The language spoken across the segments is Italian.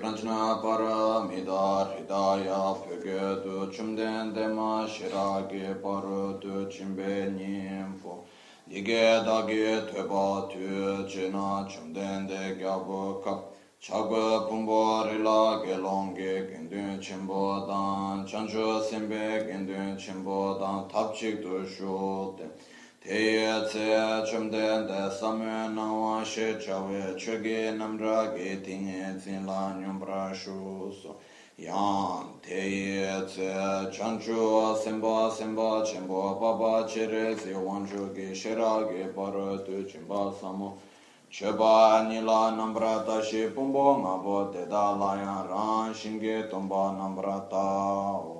pranjana paramidar hidaya phege tu chumden dema shirage paru tu chimbe nyingpo dige dage teba tu jina chumden de gyabu kap chagwa pumbo rila gelonge gendun chimbo dan. Chanchu simbe gendun chimbo dan. Tapchik tu shu Teye tse chumden de samyo nangwa she chawe chöge namra ge tinge zinla nyumbra shu so. Yang teye tse chanchu semba semba chenpo baba chere zi wanchu ge shera ge paro tu chenpa samu. Chöba nila namra tashi pumbo ngabo teda layan ran shinge tumba namra tao.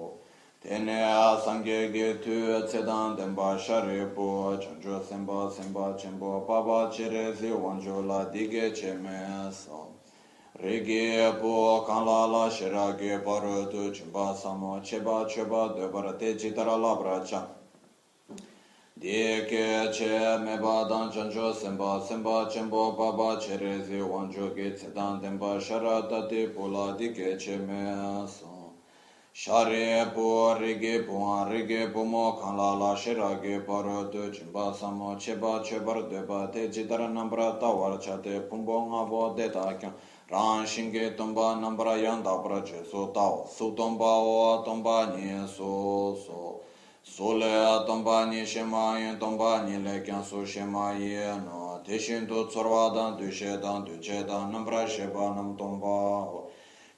Ene sangye ge tu tsedan denpa sharipo, chancho senpa senpa chenpo, papa chere zi wancho la dige che me so. Rege po kanla la shira ge paru tu chenpa samo, cheba cheba debara te chitara labra chan. Dike che me ba dan chancho senpa senpa chenpo, papa chere zi wancho ge tsedan denpa shara tate po la dige che me so. shāre pō rīgī pōngā rīgī pōmō kāngā lā shirā gī pārō tu chīmbā samō chībā chīpar dēpā tē jidara nāmbarā tāwar chā tē pōmbō ngā pō tē tā kiāng rāng shīngī tōmbā nāmbarā yāng tāparā chē sō tāw sū tōmbā wā tōmbā nī sō sō sō lē tōmbā nī shēmā yī tōmbā nī lē kiāng sō shēmā yī nō tē shīng tō tsor wā tāng tū shē tāng tū chē tāng nāmbarā shē pā nām tōmbā wā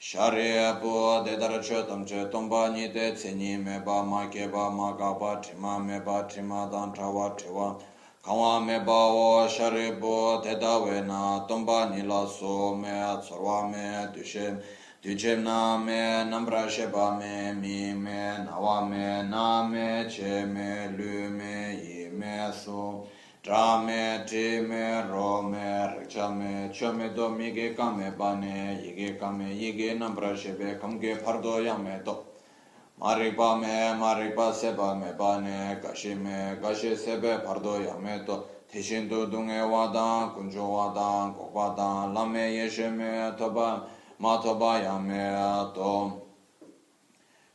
Shariya po dedara cho tam tamche tomba nyi te tsenyi me ba ma ke ba ma ka ba trima me ba trima dan trawa triwa kawa me ba wo shari po deda we na tomba ni la so me tsorwa me dushe dushem na me nambra she ba me mi me nawa me na me che me lu me yi me so. Drame, Teme, Rome, rikchame, Chome, Do, Mige, Kame, Bane, Yige, Kame, Yige, Nambra, Shebe, Kamge, Pardo, Yame, Do. Marikpa me, Marikpa seba me, Bane, gashi me, gashi sebe, Pardo, Yame, Do. Tishin tu dunge wadan, kunjo wadan, kokwadan, lame yeshe me, toba, ma toba yame, do.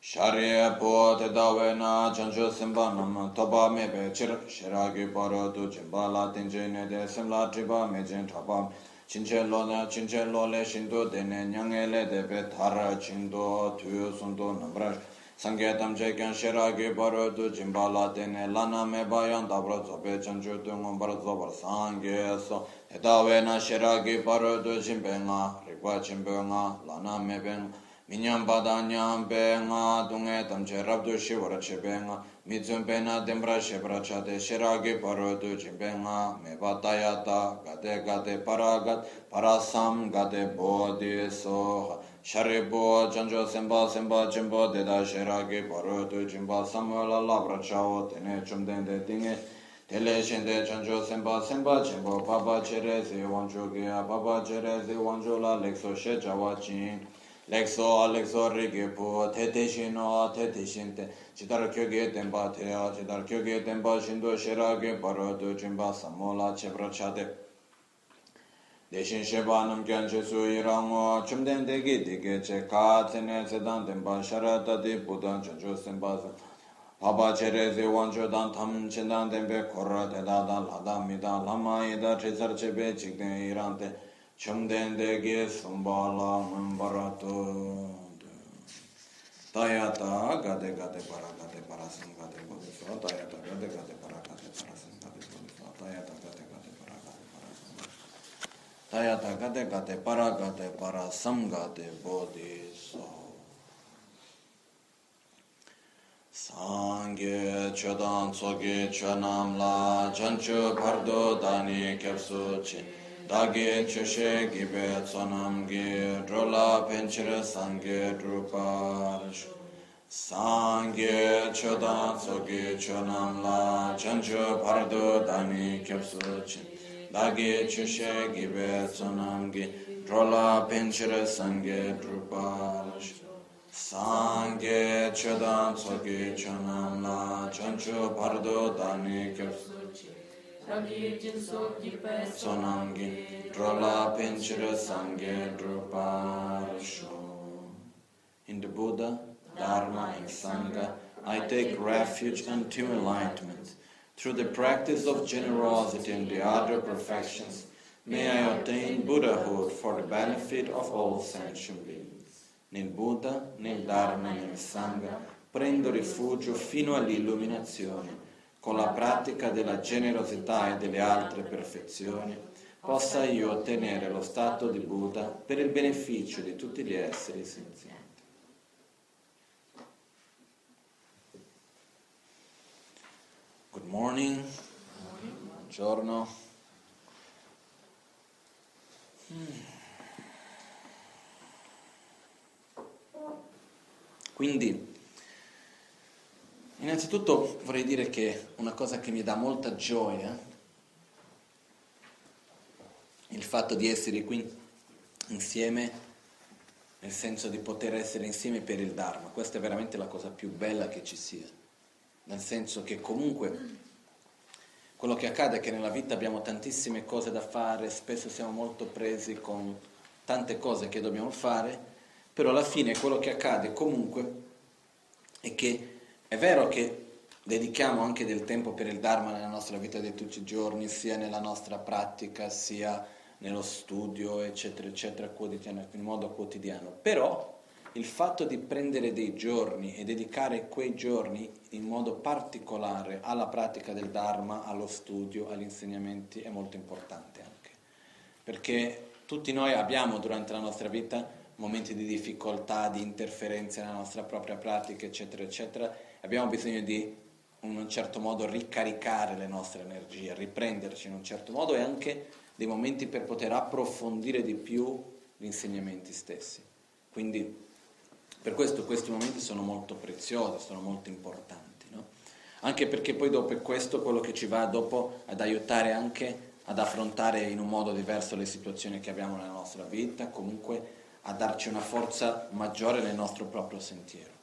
Shariya po te dawe na chancho simpa nam toba me pe chir Shiragi paro tu chimpa la tenche ne de simla tripa me jen tapam Chinche lo na chinche lo le shinto tene nyange le de pe thara chinto tuyo sunto namrash Sangye tamche kyan Shiragi paro tu chimpa la tene lana me bayan tabra zope chancho tu ngombar zobar sangye so. Te dawe na Shiragi paro tu chimpe nga, rikwa chimpe nga, lana me pe nga. Minyam padanyam pe nga dunga tamche rabdu shivara che pe nga. Mitsum pe na dembra shivara chate shiragi paro tu chi pe nga. Me patayata gate gate paragat parasam gate bodhi soha Sharibo chancho semba semba chimpo deda shiragi paro tu chimpa samvala labra chao tene chumdende tinge Tele shende chancho semba semba chimpo baba chere se wancho gea papa chere se wancho la lekso she chawa ching lekso lekso rege po te te shino te te shin te chidar kyoge tenpa te a chidar kyoge tenpa shindo shira ge paro do chimba samola chebra chade deshin sheba nam kyan che su irango chumden degi degi che ka tene sedan tenpa shara tati budan chancho senpa Papa chere ze wancho dan tam chindan tenpe korra te da dan dadan ladan midan lama ida chesar chebe chikden irante chumden chumdendege sumbala mambarato tayata gade gade para gade para sim gade gode so tayata gade gade para gade para sim gade gode so tayata gade gade para gade para sim tayata gade gade para gade para sam gade gode so sangye chodan tsōgye chonāṁ la chanchu pardo dani kepsu chini dāgī chūshē gībē tsōnām gī rūlā pēnchirē sāngī rūpārsh sāngī chūdā tsōgī chūnām lā chāngchū pārdū dāni kyabsū chī dāgī chūshē gībē tsōnām gī rūlā pēnchirē sāngī rūpārsh sāngī chūdā tsōgī chūnām lā chāngchū pārdū dāni kyabsū druparisho. In the Buddha, Dharma and Sangha, I take refuge unto enlightenment. Through the practice of generosity and the other perfections, may I attain Buddhahood for the benefit of all sentient beings. Nel Buddha, nel Dharma nel Sangha prendo rifugio fino all'illuminazione con la pratica della generosità e delle altre perfezioni, possa io ottenere lo stato di Buddha per il beneficio di tutti gli esseri senzienti. Good morning, buongiorno. Quindi Innanzitutto vorrei dire che una cosa che mi dà molta gioia il fatto di essere qui insieme, nel senso di poter essere insieme per il Dharma. Questa è veramente la cosa più bella che ci sia, nel senso che comunque quello che accade è che nella vita abbiamo tantissime cose da fare, spesso siamo molto presi con tante cose che dobbiamo fare, però alla fine quello che accade comunque è che è vero che dedichiamo anche del tempo per il Dharma nella nostra vita di tutti i giorni, sia nella nostra pratica, sia nello studio, eccetera, eccetera, in modo quotidiano. Però il fatto di prendere dei giorni e dedicare quei giorni in modo particolare alla pratica del Dharma, allo studio, agli insegnamenti è molto importante anche. Perché tutti noi abbiamo durante la nostra vita momenti di difficoltà, di interferenze nella nostra propria pratica, eccetera, eccetera, abbiamo bisogno di in un certo modo ricaricare le nostre energie, riprenderci in un certo modo e anche dei momenti per poter approfondire di più gli insegnamenti stessi. Quindi per questo questi momenti sono molto preziosi, sono molto importanti, no? anche perché poi dopo è questo quello che ci va dopo ad aiutare anche ad affrontare in un modo diverso le situazioni che abbiamo nella nostra vita, comunque a darci una forza maggiore nel nostro proprio sentiero.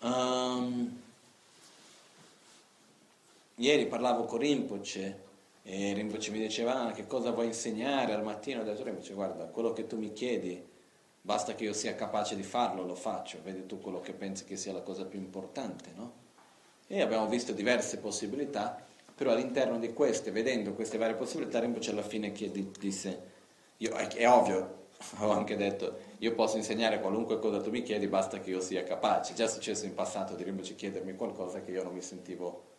Um, ieri parlavo con Rinpoche e Rinpoche mi diceva ah, che cosa vuoi insegnare al mattino, ho detto Rinpoche guarda quello che tu mi chiedi basta che io sia capace di farlo, lo faccio, vedi tu quello che pensi che sia la cosa più importante, no? E abbiamo visto diverse possibilità, però all'interno di queste, vedendo queste varie possibilità, Rinpoche alla fine chiedi, disse, io, è, è ovvio, ho anche detto, io posso insegnare qualunque cosa tu mi chiedi, basta che io sia capace. Già è successo in passato di Rinpoche chiedermi qualcosa che io non mi sentivo,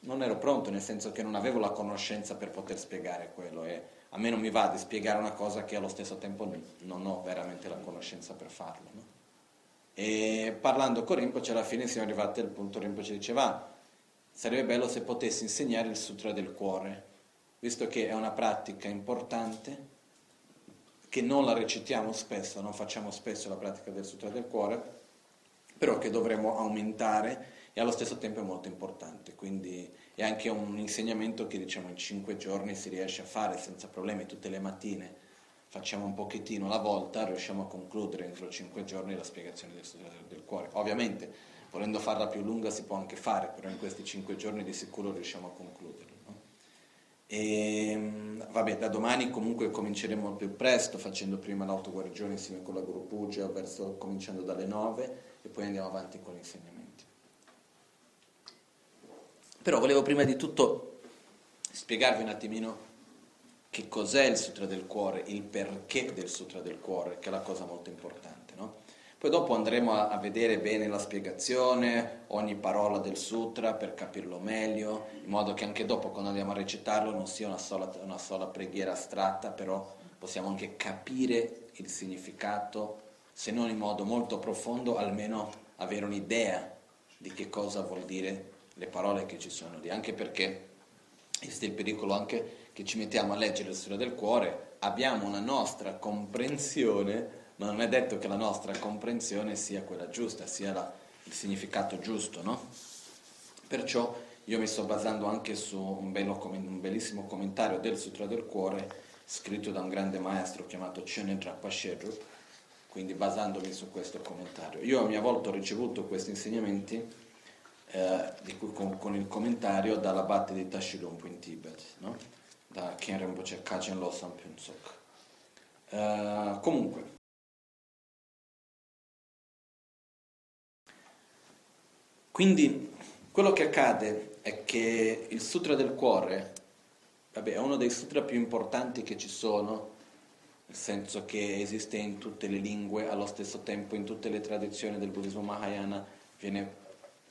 non ero pronto, nel senso che non avevo la conoscenza per poter spiegare quello e a me non mi va di spiegare una cosa che allo stesso tempo non ho veramente la conoscenza per farlo. No? E parlando con Rinpoche alla fine siamo arrivati al punto, Rinpoche diceva, sarebbe bello se potessi insegnare il sutra del cuore, visto che è una pratica importante che non la recitiamo spesso, non facciamo spesso la pratica del Sutra del Cuore, però che dovremmo aumentare e allo stesso tempo è molto importante. Quindi è anche un insegnamento che diciamo in cinque giorni si riesce a fare senza problemi tutte le mattine. Facciamo un pochettino alla volta, riusciamo a concludere entro cinque giorni la spiegazione del Sutra del Cuore. Ovviamente, volendo farla più lunga si può anche fare, però in questi cinque giorni di sicuro riusciamo a concluderla. E, ehm, vabbè, da domani comunque cominceremo più presto, facendo prima l'autoguarigione insieme con la Guru Puja, verso, cominciando dalle 9 e poi andiamo avanti con gli insegnamenti. Però volevo prima di tutto spiegarvi un attimino che cos'è il Sutra del Cuore, il perché del Sutra del Cuore, che è la cosa molto importante. Poi dopo andremo a, a, vedere bene la spiegazione, ogni parola del sutra per capirlo meglio, in modo che anche dopo quando andiamo a recitarlo non sia una sola, una sola preghiera astratta, però possiamo anche capire il significato, se non in modo molto profondo, almeno avere un'idea di che cosa vuol dire le parole che ci sono lì, anche perché esiste il pericolo anche che ci mettiamo a leggere il Sutra del Cuore, abbiamo una nostra comprensione ma non è detto che la nostra comprensione sia quella giusta, sia la, il significato giusto, no? Perciò io mi sto basando anche su un, bello, un bellissimo commentario del Sutra del Cuore scritto da un grande maestro chiamato Chenedra Pasheru, quindi basandomi su questo commentario. Io a mia volta ho ricevuto questi insegnamenti eh, cui, con, con, il commentario dall'abate di Tashilumpo in Tibet, no? da Ken Rinpoche Kachen Losam Pyunsok. Uh, comunque, quindi quello che accade è che il Sutra del Cuore vabbè, è uno dei sutra più importanti che ci sono, nel senso che esiste in tutte le lingue, allo stesso tempo in tutte le tradizioni del buddismo Mahayana, viene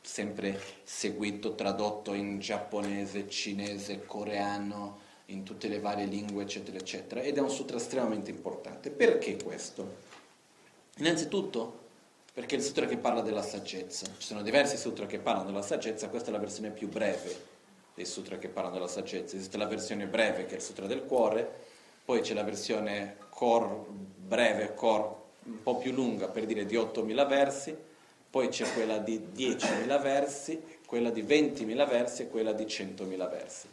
sempre seguito, tradotto in giapponese, cinese, coreano, in tutte le varie lingue, eccetera, eccetera, ed è un sutra estremamente importante. Perché questo? Innanzitutto perché il sutra che parla della saggezza. Ci sono diversi sutra che parlano della saggezza, questa è la versione più breve dei sutra che parlano della saggezza. Esiste la versione breve che è il sutra del cuore, poi c'è la versione core breve, core un po' più lunga per dire di 8.000 versi, poi c'è quella di 10.000 versi, quella di 20.000 versi e quella di 100.000 versi.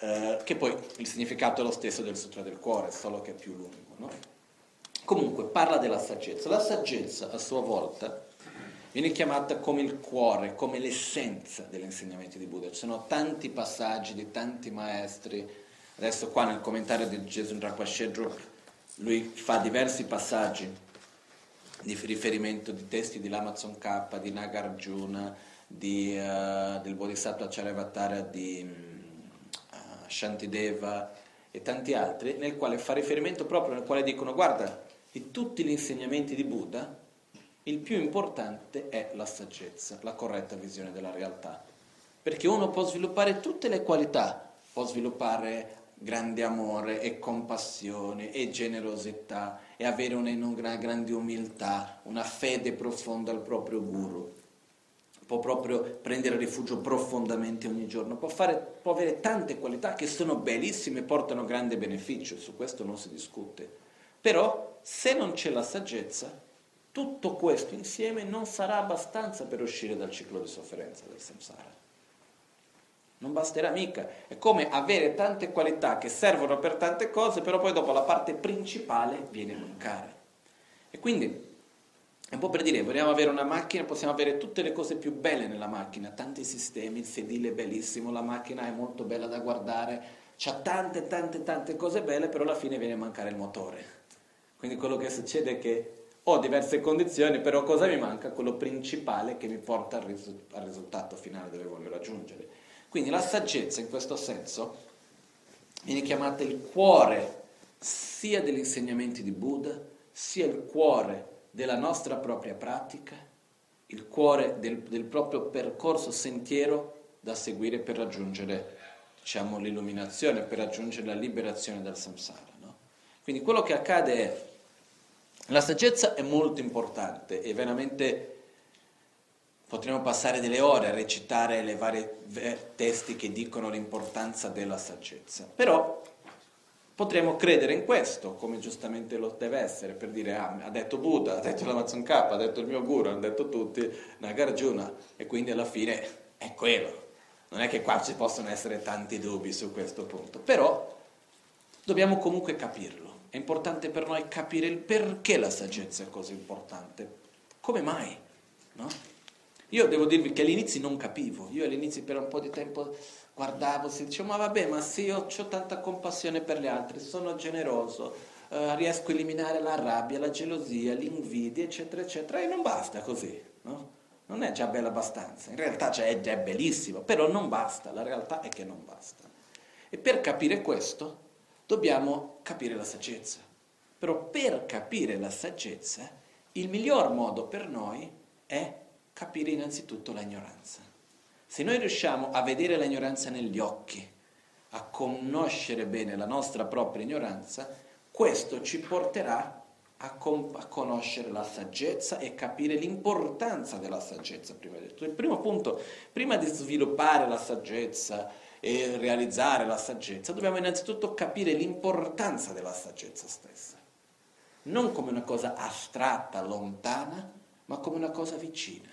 Eh, che poi il significato è lo stesso del Sutra del Cuore, solo che è più lungo. No? Comunque parla della saggezza. La saggezza a sua volta viene chiamata come il cuore, come l'essenza degli insegnamenti di Buddha. Ci sono tanti passaggi di tanti maestri. Adesso qua nel commentario di Gesù Rakvashedro lui fa diversi passaggi di riferimento di testi di Lamazon K, di Nagarjuna, di, uh, del Bodhisattva Charyavatara, di uh, Shantideva e tanti altri, nel quale fa riferimento proprio, nel quale dicono guarda, di tutti gli insegnamenti di Buddha, il più importante è la saggezza, la corretta visione della realtà. Perché uno può sviluppare tutte le qualità, può sviluppare grande amore e compassione e generosità e avere una, una grande umiltà, una fede profonda al proprio guru. Può proprio prendere rifugio profondamente ogni giorno, può, fare, può avere tante qualità che sono bellissime e portano grande beneficio, su questo non si discute. Però se non c'è la saggezza, tutto questo insieme non sarà abbastanza per uscire dal ciclo di sofferenza del samsara. Non basterà mica. È come avere tante qualità che servono per tante cose, però poi dopo la parte principale viene a mancare. E quindi è un po' per dire, vogliamo avere una macchina, possiamo avere tutte le cose più belle nella macchina, tanti sistemi, il sedile è bellissimo, la macchina è molto bella da guardare, ha tante, tante, tante cose belle, però alla fine viene a mancare il motore. Quindi quello che succede è che ho diverse condizioni, però cosa mi manca? Quello principale che mi porta al, risu- al risultato finale dove voglio raggiungere. Quindi la saggezza in questo senso viene chiamata il cuore sia degli insegnamenti di Buddha, sia il cuore della nostra propria pratica, il cuore del, del proprio percorso sentiero da seguire per raggiungere diciamo, l'illuminazione, per raggiungere la liberazione dal samsara. No? Quindi quello che accade è, la saggezza è molto importante e veramente Potremmo passare delle ore a recitare le varie testi che dicono l'importanza della saggezza, però potremmo credere in questo, come giustamente lo deve essere, per dire ah, ha detto Buddha, ha detto l'Amazon K, ha detto il mio guru, hanno detto tutti, Nagarjuna, e quindi alla fine è quello. Non è che qua ci possono essere tanti dubbi su questo punto, però dobbiamo comunque capirlo. È importante per noi capire il perché la saggezza è così importante. Come mai? No? Io devo dirvi che all'inizio non capivo, io all'inizio per un po' di tempo guardavo, si dicevo ma vabbè ma se io ho tanta compassione per gli altri, sono generoso, eh, riesco a eliminare la rabbia, la gelosia, l'invidia eccetera eccetera e non basta così, no? Non è già bella abbastanza, in realtà è già bellissimo, però non basta, la realtà è che non basta. E per capire questo dobbiamo capire la saggezza. Però per capire la saggezza il miglior modo per noi è capire innanzitutto l'ignoranza. Se noi riusciamo a vedere l'ignoranza negli occhi, a conoscere bene la nostra propria ignoranza, questo ci porterà a, com- a, conoscere la saggezza e capire l'importanza della saggezza, prima di tutto. Il primo punto, prima di sviluppare la saggezza e realizzare la saggezza, dobbiamo innanzitutto capire l'importanza della saggezza stessa. Non come una cosa astratta, lontana, ma come una cosa vicina.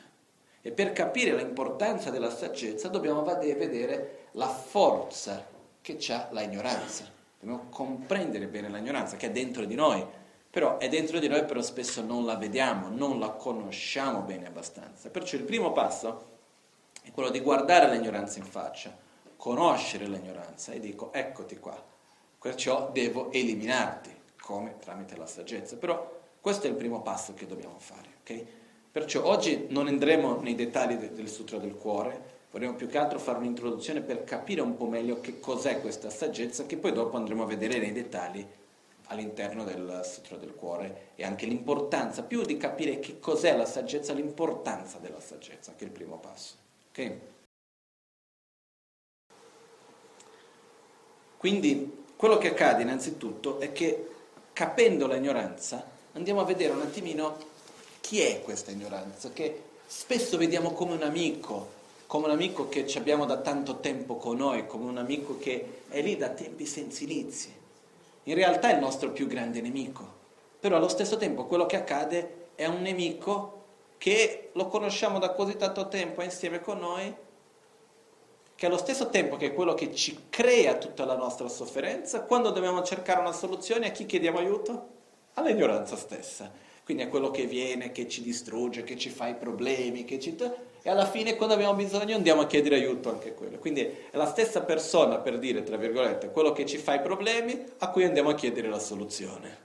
E per capire l'importanza della saggezza dobbiamo vedere la forza che ha l'ignoranza. Dobbiamo comprendere bene l'ignoranza che è dentro di noi, però è dentro di noi, però spesso non la vediamo, non la conosciamo bene abbastanza. Perciò il primo passo è quello di guardare l'ignoranza in faccia, conoscere l'ignoranza e dico eccoti qua, perciò devo eliminarti, come tramite la saggezza. Però questo è il primo passo che dobbiamo fare. Okay? Perciò oggi non andremo nei dettagli del, del Sutra del Cuore, vorremmo più che altro fare un'introduzione per capire un po' meglio che cos'è questa saggezza, che poi dopo andremo a vedere nei dettagli all'interno del Sutra del Cuore e anche l'importanza, più di capire che cos'è la saggezza, l'importanza della saggezza, che è il primo passo. Okay? Quindi quello che accade innanzitutto è che capendo l'ignoranza andiamo a vedere un attimino chi è questa ignoranza, che spesso vediamo come un amico, come un amico che ci abbiamo da tanto tempo con noi, come un amico che è lì da tempi senza inizi. In realtà è il nostro più grande nemico, però allo stesso tempo quello che accade è un nemico che lo conosciamo da così tanto tempo insieme con noi, che allo stesso tempo che è quello che ci crea tutta la nostra sofferenza, quando dobbiamo cercare una soluzione a chi chiediamo aiuto? All'ignoranza stessa. Quindi è quello che viene, che ci distrugge, che ci fa i problemi, che ci e alla fine quando abbiamo bisogno andiamo a chiedere aiuto anche a quello. Quindi è la stessa persona, per dire, tra virgolette, quello che ci fa i problemi a cui andiamo a chiedere la soluzione.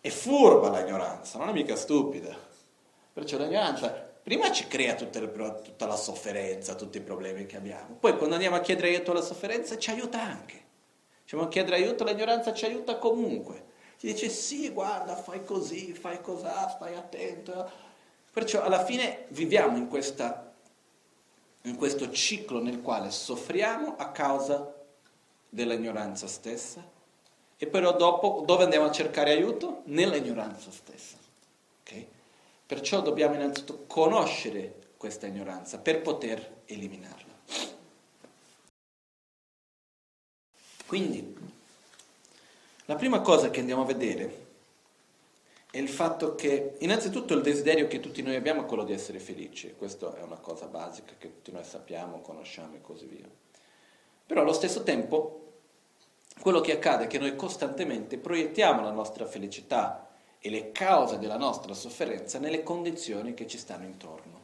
È furba l'ignoranza, non è mica stupida. Perciò l'ignoranza prima ci crea le, tutta la sofferenza, tutti i problemi che abbiamo. Poi quando andiamo a chiedere aiuto alla cioè, ci aiuta anche. Andiamo a chiedere aiuto, l'ignoranza ci aiuta comunque. Ci dice sì, guarda, fai così, fai cos'ha, stai attento Perciò alla fine viviamo in, questa, in questo ciclo nel quale soffriamo a causa dell'ignoranza stessa e però dopo dove andiamo a cercare aiuto? Nell'ignoranza stessa. Perciò dobbiamo innanzitutto conoscere questa ignoranza per poter eliminarla. Quindi, la prima cosa che andiamo a vedere è il fatto che innanzitutto il desiderio che tutti noi abbiamo è quello di essere felici, questa è una cosa basica che tutti noi sappiamo, conosciamo e così via. Però allo stesso tempo quello che accade è che noi costantemente proiettiamo la nostra felicità e le cause della nostra sofferenza nelle condizioni che ci stanno intorno.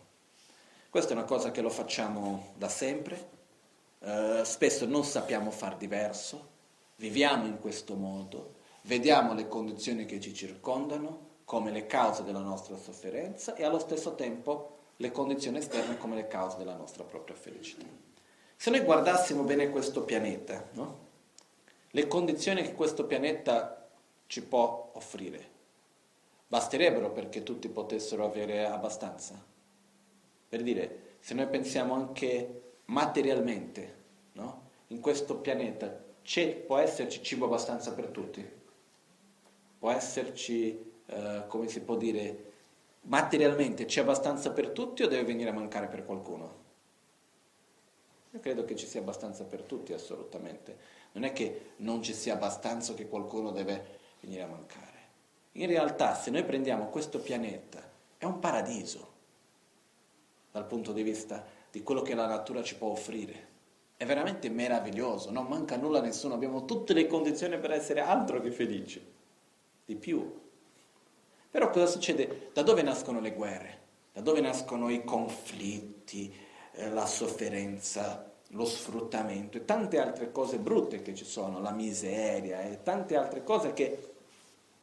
Questa è una cosa che lo facciamo da sempre, eh, spesso non sappiamo far diverso, viviamo in questo modo Vediamo le condizioni che ci circondano come le cause della nostra sofferenza e allo stesso tempo le condizioni esterne come le cause della nostra propria felicità. Se noi guardassimo bene questo pianeta, no? le condizioni che questo pianeta ci può offrire, basterebbero perché tutti potessero avere abbastanza. Per dire, se noi pensiamo anche materialmente, no? in questo pianeta può esserci cibo abbastanza per tutti può esserci, eh, come si può dire, materialmente c'è abbastanza per tutti o deve venire a mancare per qualcuno? Io credo che ci sia abbastanza per tutti, assolutamente. Non è che non ci sia abbastanza che qualcuno deve venire a mancare. In realtà, se noi prendiamo questo pianeta, è un paradiso dal punto di vista di quello che la natura ci può offrire. È veramente meraviglioso, non manca nulla a nessuno, abbiamo tutte le condizioni per essere altro che felici di più. Però cosa succede? Da dove nascono le guerre? Da dove nascono i conflitti, eh, la sofferenza, lo sfruttamento e tante altre cose brutte che ci sono, la miseria e tante altre cose che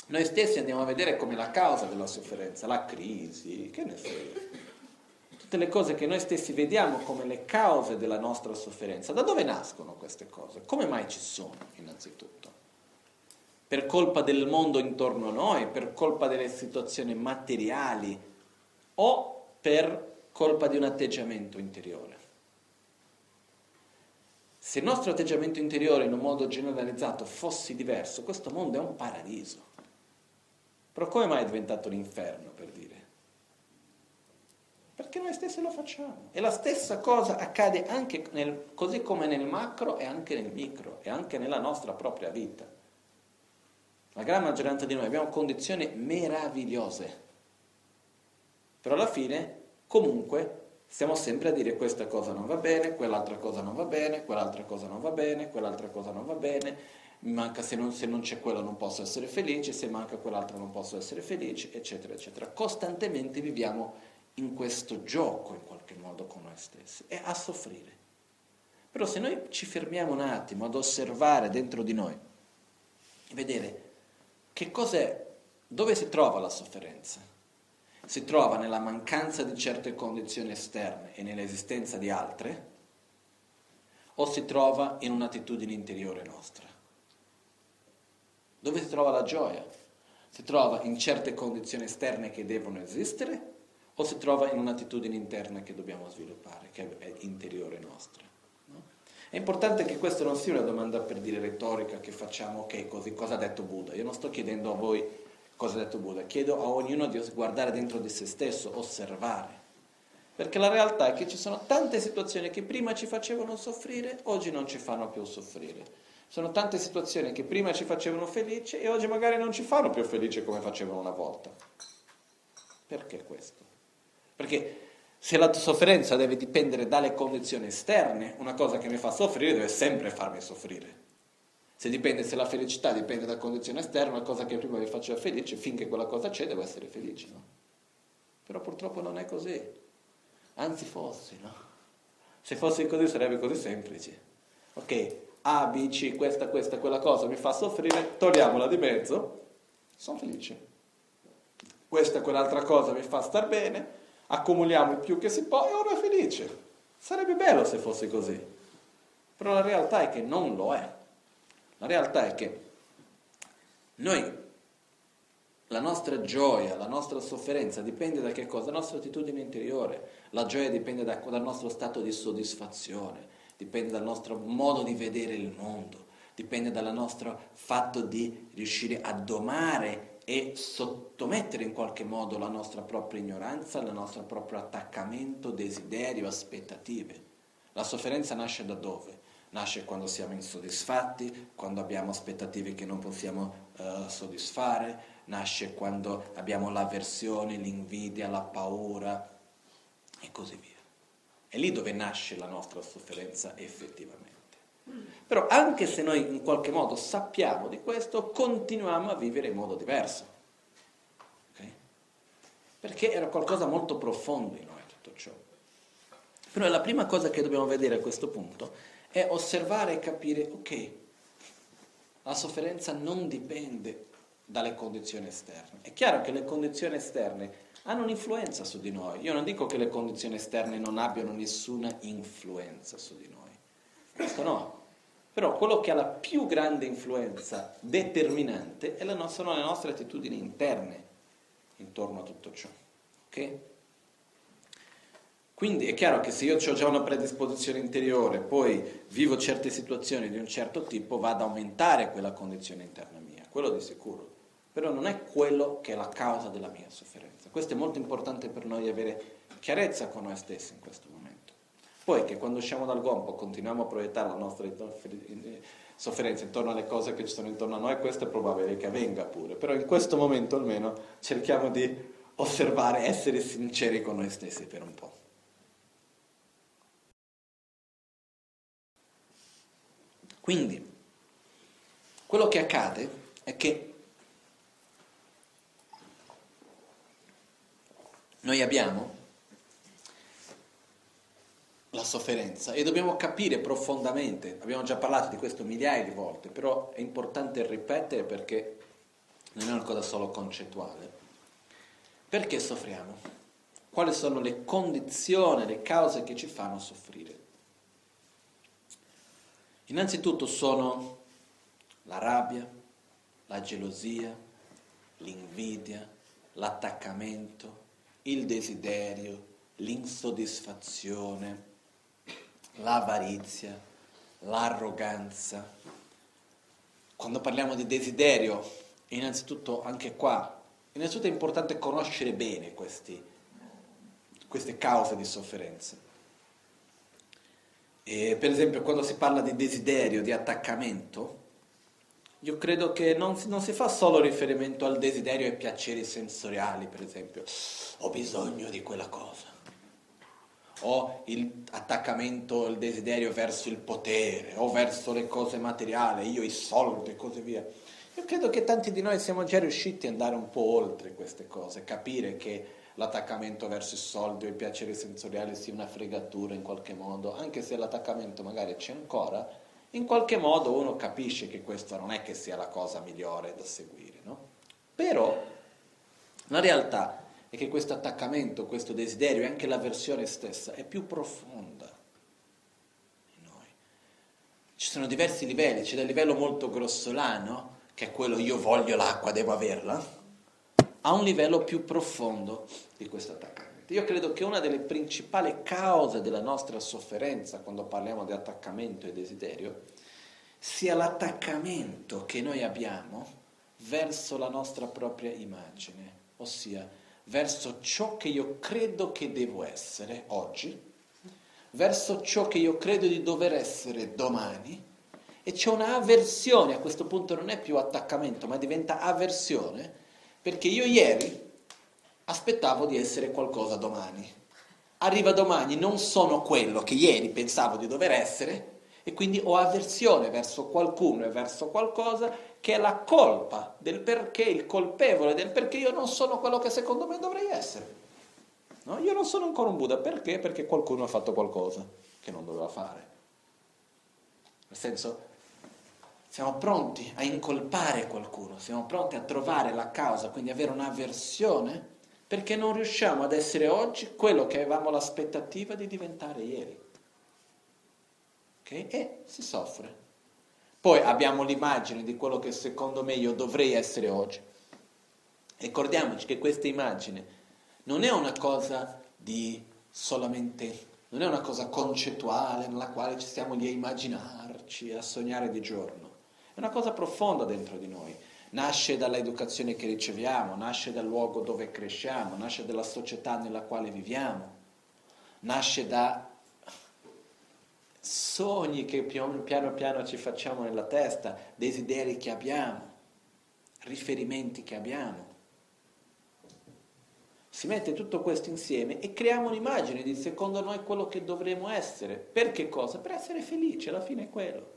noi stessi andiamo a vedere come la causa della sofferenza, la crisi, che ne so io. Tutte le cose che noi stessi vediamo come le cause della nostra sofferenza. Da dove nascono queste cose? Come mai ci sono, innanzitutto? per colpa del mondo intorno a noi, per colpa delle situazioni materiali o per colpa di un atteggiamento interiore. Se il nostro atteggiamento interiore in un modo generalizzato fosse diverso, questo mondo è un paradiso. Però come mai è diventato l'inferno, per dire? Perché noi stessi lo facciamo. E la stessa cosa accade anche nel, così come nel macro e anche nel micro, e anche nella nostra propria vita. La gran maggioranza di noi abbiamo condizioni meravigliose, però alla fine comunque stiamo sempre a dire questa cosa non va bene, quell'altra cosa non va bene, quell'altra cosa non va bene, quell'altra cosa non va bene, manca se non, se non c'è quello non posso essere felice, se manca quell'altro non posso essere felice, eccetera, eccetera. Costantemente viviamo in questo gioco in qualche modo con noi stessi, è a soffrire. Però se noi ci fermiamo un attimo ad osservare dentro di noi, vedere che cos'è, dove si trova la sofferenza? Si trova nella mancanza di certe condizioni esterne e nell'esistenza di altre? O si trova in un'attitudine interiore nostra? Dove si trova la gioia? Si trova in certe condizioni esterne che devono esistere o si trova in un'attitudine interna che dobbiamo sviluppare, che è interiore nostra? No? È importante che questa non sia una domanda per dire retorica che facciamo, ok, così cosa ha detto Buddha? Io non sto chiedendo a voi cosa ha detto Buddha, chiedo a ognuno di guardare dentro di se stesso, osservare. Perché la realtà è che ci sono tante situazioni che prima ci facevano soffrire, oggi non ci fanno più soffrire. Sono tante situazioni che prima ci facevano felice e oggi magari non ci fanno più felice come facevano una volta. Perché questo? Perché se la sofferenza deve dipendere dalle condizioni esterne, una cosa che mi fa soffrire deve sempre farmi soffrire. Se, dipende, se la felicità dipende da condizioni esterne, una cosa che prima mi faceva felice, finché quella cosa c'è devo essere felice, no? Però purtroppo non è così. Anzi fossi, no? Se fosse così sarebbe così semplice. Ok, a, B, C, questa, questa, quella cosa mi fa soffrire, togliamola di mezzo, sono felice. Questa, quell'altra cosa mi fa star bene, accumuliamo il più che si può e uno è felice. Sarebbe bello se fosse così. Però la realtà è che non lo è. La realtà è che noi, la nostra gioia, la nostra sofferenza dipende da che cosa? La nostra attitudine interiore. La gioia dipende da, dal nostro stato di soddisfazione dipende dal nostro modo di vedere il mondo, dipende dal nostro fatto di riuscire a domare e sottomettere in qualche modo la nostra propria ignoranza, il nostro proprio attaccamento, desiderio, aspettative. La sofferenza nasce da dove? Nasce quando siamo insoddisfatti, quando abbiamo aspettative che non possiamo uh, soddisfare, nasce quando abbiamo l'avversione, l'invidia, la paura e così via. È lì dove nasce la nostra sofferenza effettivamente. Però anche se noi in qualche modo sappiamo di questo, continuiamo a vivere in modo diverso. Okay? Perché era qualcosa molto profondo in noi tutto ciò. Però la prima cosa che dobbiamo vedere a questo punto è osservare e capire, ok, la sofferenza non dipende dalle condizioni esterne. È chiaro che le condizioni esterne hanno un'influenza su di noi. Io non dico che le condizioni esterne non abbiano nessuna influenza su di noi. Questo no. Però quello che ha la più grande influenza determinante nostra, sono le nostre attitudini interne intorno a tutto ciò. Ok? Quindi è chiaro che se io ho già una predisposizione interiore, poi vivo certe situazioni di un certo tipo, va ad aumentare quella condizione interna mia, quello di sicuro. Però non è quello che è la causa della mia sofferenza. Questo è molto importante per noi avere chiarezza con noi stessi in questo momento. Poi che quando usciamo dal gompo continuiamo a proiettare la nostra sofferenza intorno alle cose che ci sono intorno a noi, questo è probabile che avvenga pure, però in questo momento almeno cerchiamo di osservare, essere sinceri con noi stessi per un po'. Quindi, quello che accade è che Noi abbiamo la sofferenza e dobbiamo capire profondamente, abbiamo già parlato di questo migliaia di volte, però è importante ripetere perché non è una cosa solo concettuale. Perché soffriamo? Quali sono le condizioni, le cause che ci fanno soffrire? Innanzitutto sono la rabbia, la gelosia, l'invidia, l'attaccamento, il desiderio, l'insoddisfazione, l'avarizia, l'arroganza. Quando parliamo di desiderio, innanzitutto anche qua, innanzitutto è importante conoscere bene questi, queste cause di sofferenza. E per esempio quando si parla di desiderio, di attaccamento, io credo che non si, non si, fa solo riferimento al desiderio e ai piaceri sensoriali, per esempio, ho bisogno di quella cosa, o l'attaccamento, il desiderio verso il potere, o verso le cose materiali, io i soldi e così via. Io credo che tanti di noi siamo già riusciti ad andare un po' oltre queste cose, capire che l'attaccamento verso i soldi o i piaceri sensoriali sia una fregatura in qualche modo, anche se l'attaccamento magari c'è ancora, in qualche modo uno capisce che questa non è che sia la cosa migliore da seguire, no? Però la realtà è che questo attaccamento, questo desiderio e anche l'avversione stessa è più profonda in noi. Ci sono diversi livelli, c'è il livello molto grossolano, che è quello io voglio l'acqua, devo averla, a un livello più profondo di questo attaccamento. Io credo che una delle principali cause della nostra sofferenza quando parliamo di attaccamento e desiderio sia l'attaccamento che noi abbiamo verso la nostra propria immagine, ossia verso ciò che io credo che devo essere oggi, verso ciò che io credo di dover essere domani e c'è un'avversione, a questo punto non è più attaccamento ma diventa avversione perché io ieri aspettavo di essere qualcosa domani. Arriva domani, non sono quello che ieri pensavo di dover essere e quindi ho avversione verso qualcuno e verso qualcosa che è la colpa del perché, il colpevole del perché io non sono quello che secondo me dovrei essere. No? Io non sono ancora un Buddha, perché? Perché qualcuno ha fatto qualcosa che non doveva fare. Nel senso, siamo pronti a incolpare qualcuno, siamo pronti a trovare la causa, quindi avere un'avversione perché non riusciamo ad essere oggi quello che avevamo l'aspettativa di diventare ieri. Okay? E si soffre. Poi abbiamo l'immagine di quello che secondo me io dovrei essere oggi. Ricordiamoci che questa immagine non è una cosa di solamente, non è una cosa concettuale nella quale ci stiamo lì a immaginarci, a sognare di giorno. È una cosa profonda dentro di noi. Nasce dall'educazione che riceviamo, nasce dal luogo dove cresciamo, nasce dalla società nella quale viviamo, nasce da sogni che piano piano ci facciamo nella testa, desideri che abbiamo, riferimenti che abbiamo. Si mette tutto questo insieme e creiamo un'immagine di secondo noi quello che dovremmo essere. Per che cosa? Per essere felici, alla fine è quello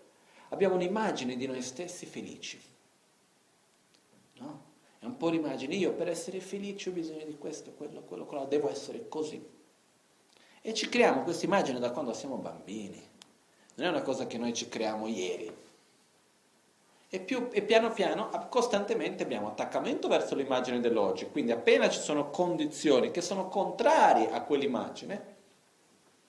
abbiamo un'immagine di noi stessi felici. È un po' l'immagine, io per essere felice ho bisogno di questo, quello, quello, quello, devo essere così. E ci creiamo questa immagine da quando siamo bambini. Non è una cosa che noi ci creiamo ieri. E, più, e piano piano, costantemente abbiamo attaccamento verso l'immagine dell'oggi. Quindi appena ci sono condizioni che sono contrarie a quell'immagine,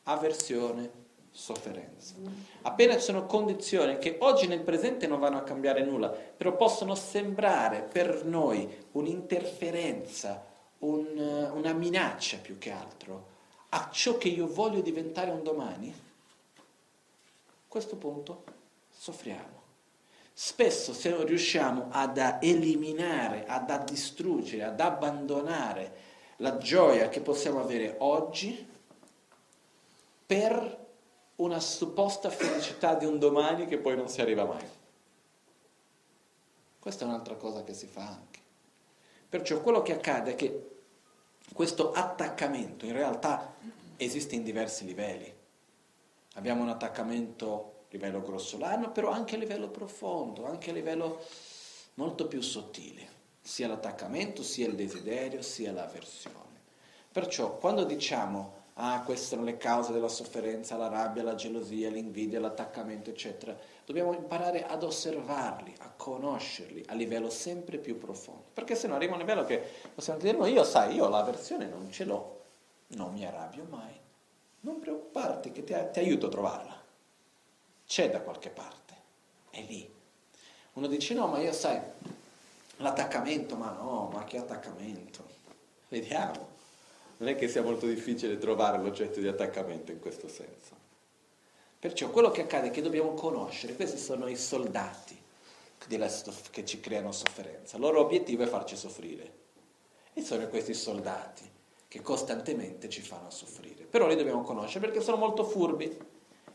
avversione, sofferenza. Appena ci sono condizioni che oggi nel presente non vanno a cambiare nulla, però possono sembrare per noi un'interferenza, un, una minaccia più che altro a ciò che io voglio diventare un domani, a questo punto soffriamo. Spesso se non riusciamo ad eliminare, ad distruggere, ad abbandonare la gioia che possiamo avere oggi per una supposta felicità di un domani che poi non si arriva mai. Questa è un'altra cosa che si fa anche. Perciò quello che accade è che questo attaccamento in realtà esiste in diversi livelli. Abbiamo un attaccamento a livello grossolano, però anche a livello profondo, anche a livello molto più sottile, sia l'attaccamento, sia il desiderio, sia l'avversione. Perciò quando diciamo ah, queste sono le cause della sofferenza, la rabbia, la gelosia, l'invidia, l'attaccamento, eccetera. Dobbiamo imparare ad osservarli, a conoscerli a livello sempre più profondo, perché se no arriva un livello che possiamo dire, no, io sai, io l'avversione non ce l'ho, non mi arrabbio mai. Non preoccuparti che ti, ti aiuto a trovarla. C'è da qualche parte, è lì. Uno dice, no, ma io sai, l'attaccamento, ma no, ma che attaccamento? Vediamo non è che sia molto difficile trovare l'oggetto di attaccamento in questo senso. Perciò quello che accade è che dobbiamo conoscere, questi sono i soldati che ci creano sofferenza, il loro obiettivo è farci soffrire. E sono questi soldati che costantemente ci fanno soffrire. Però li dobbiamo conoscere perché sono molto furbi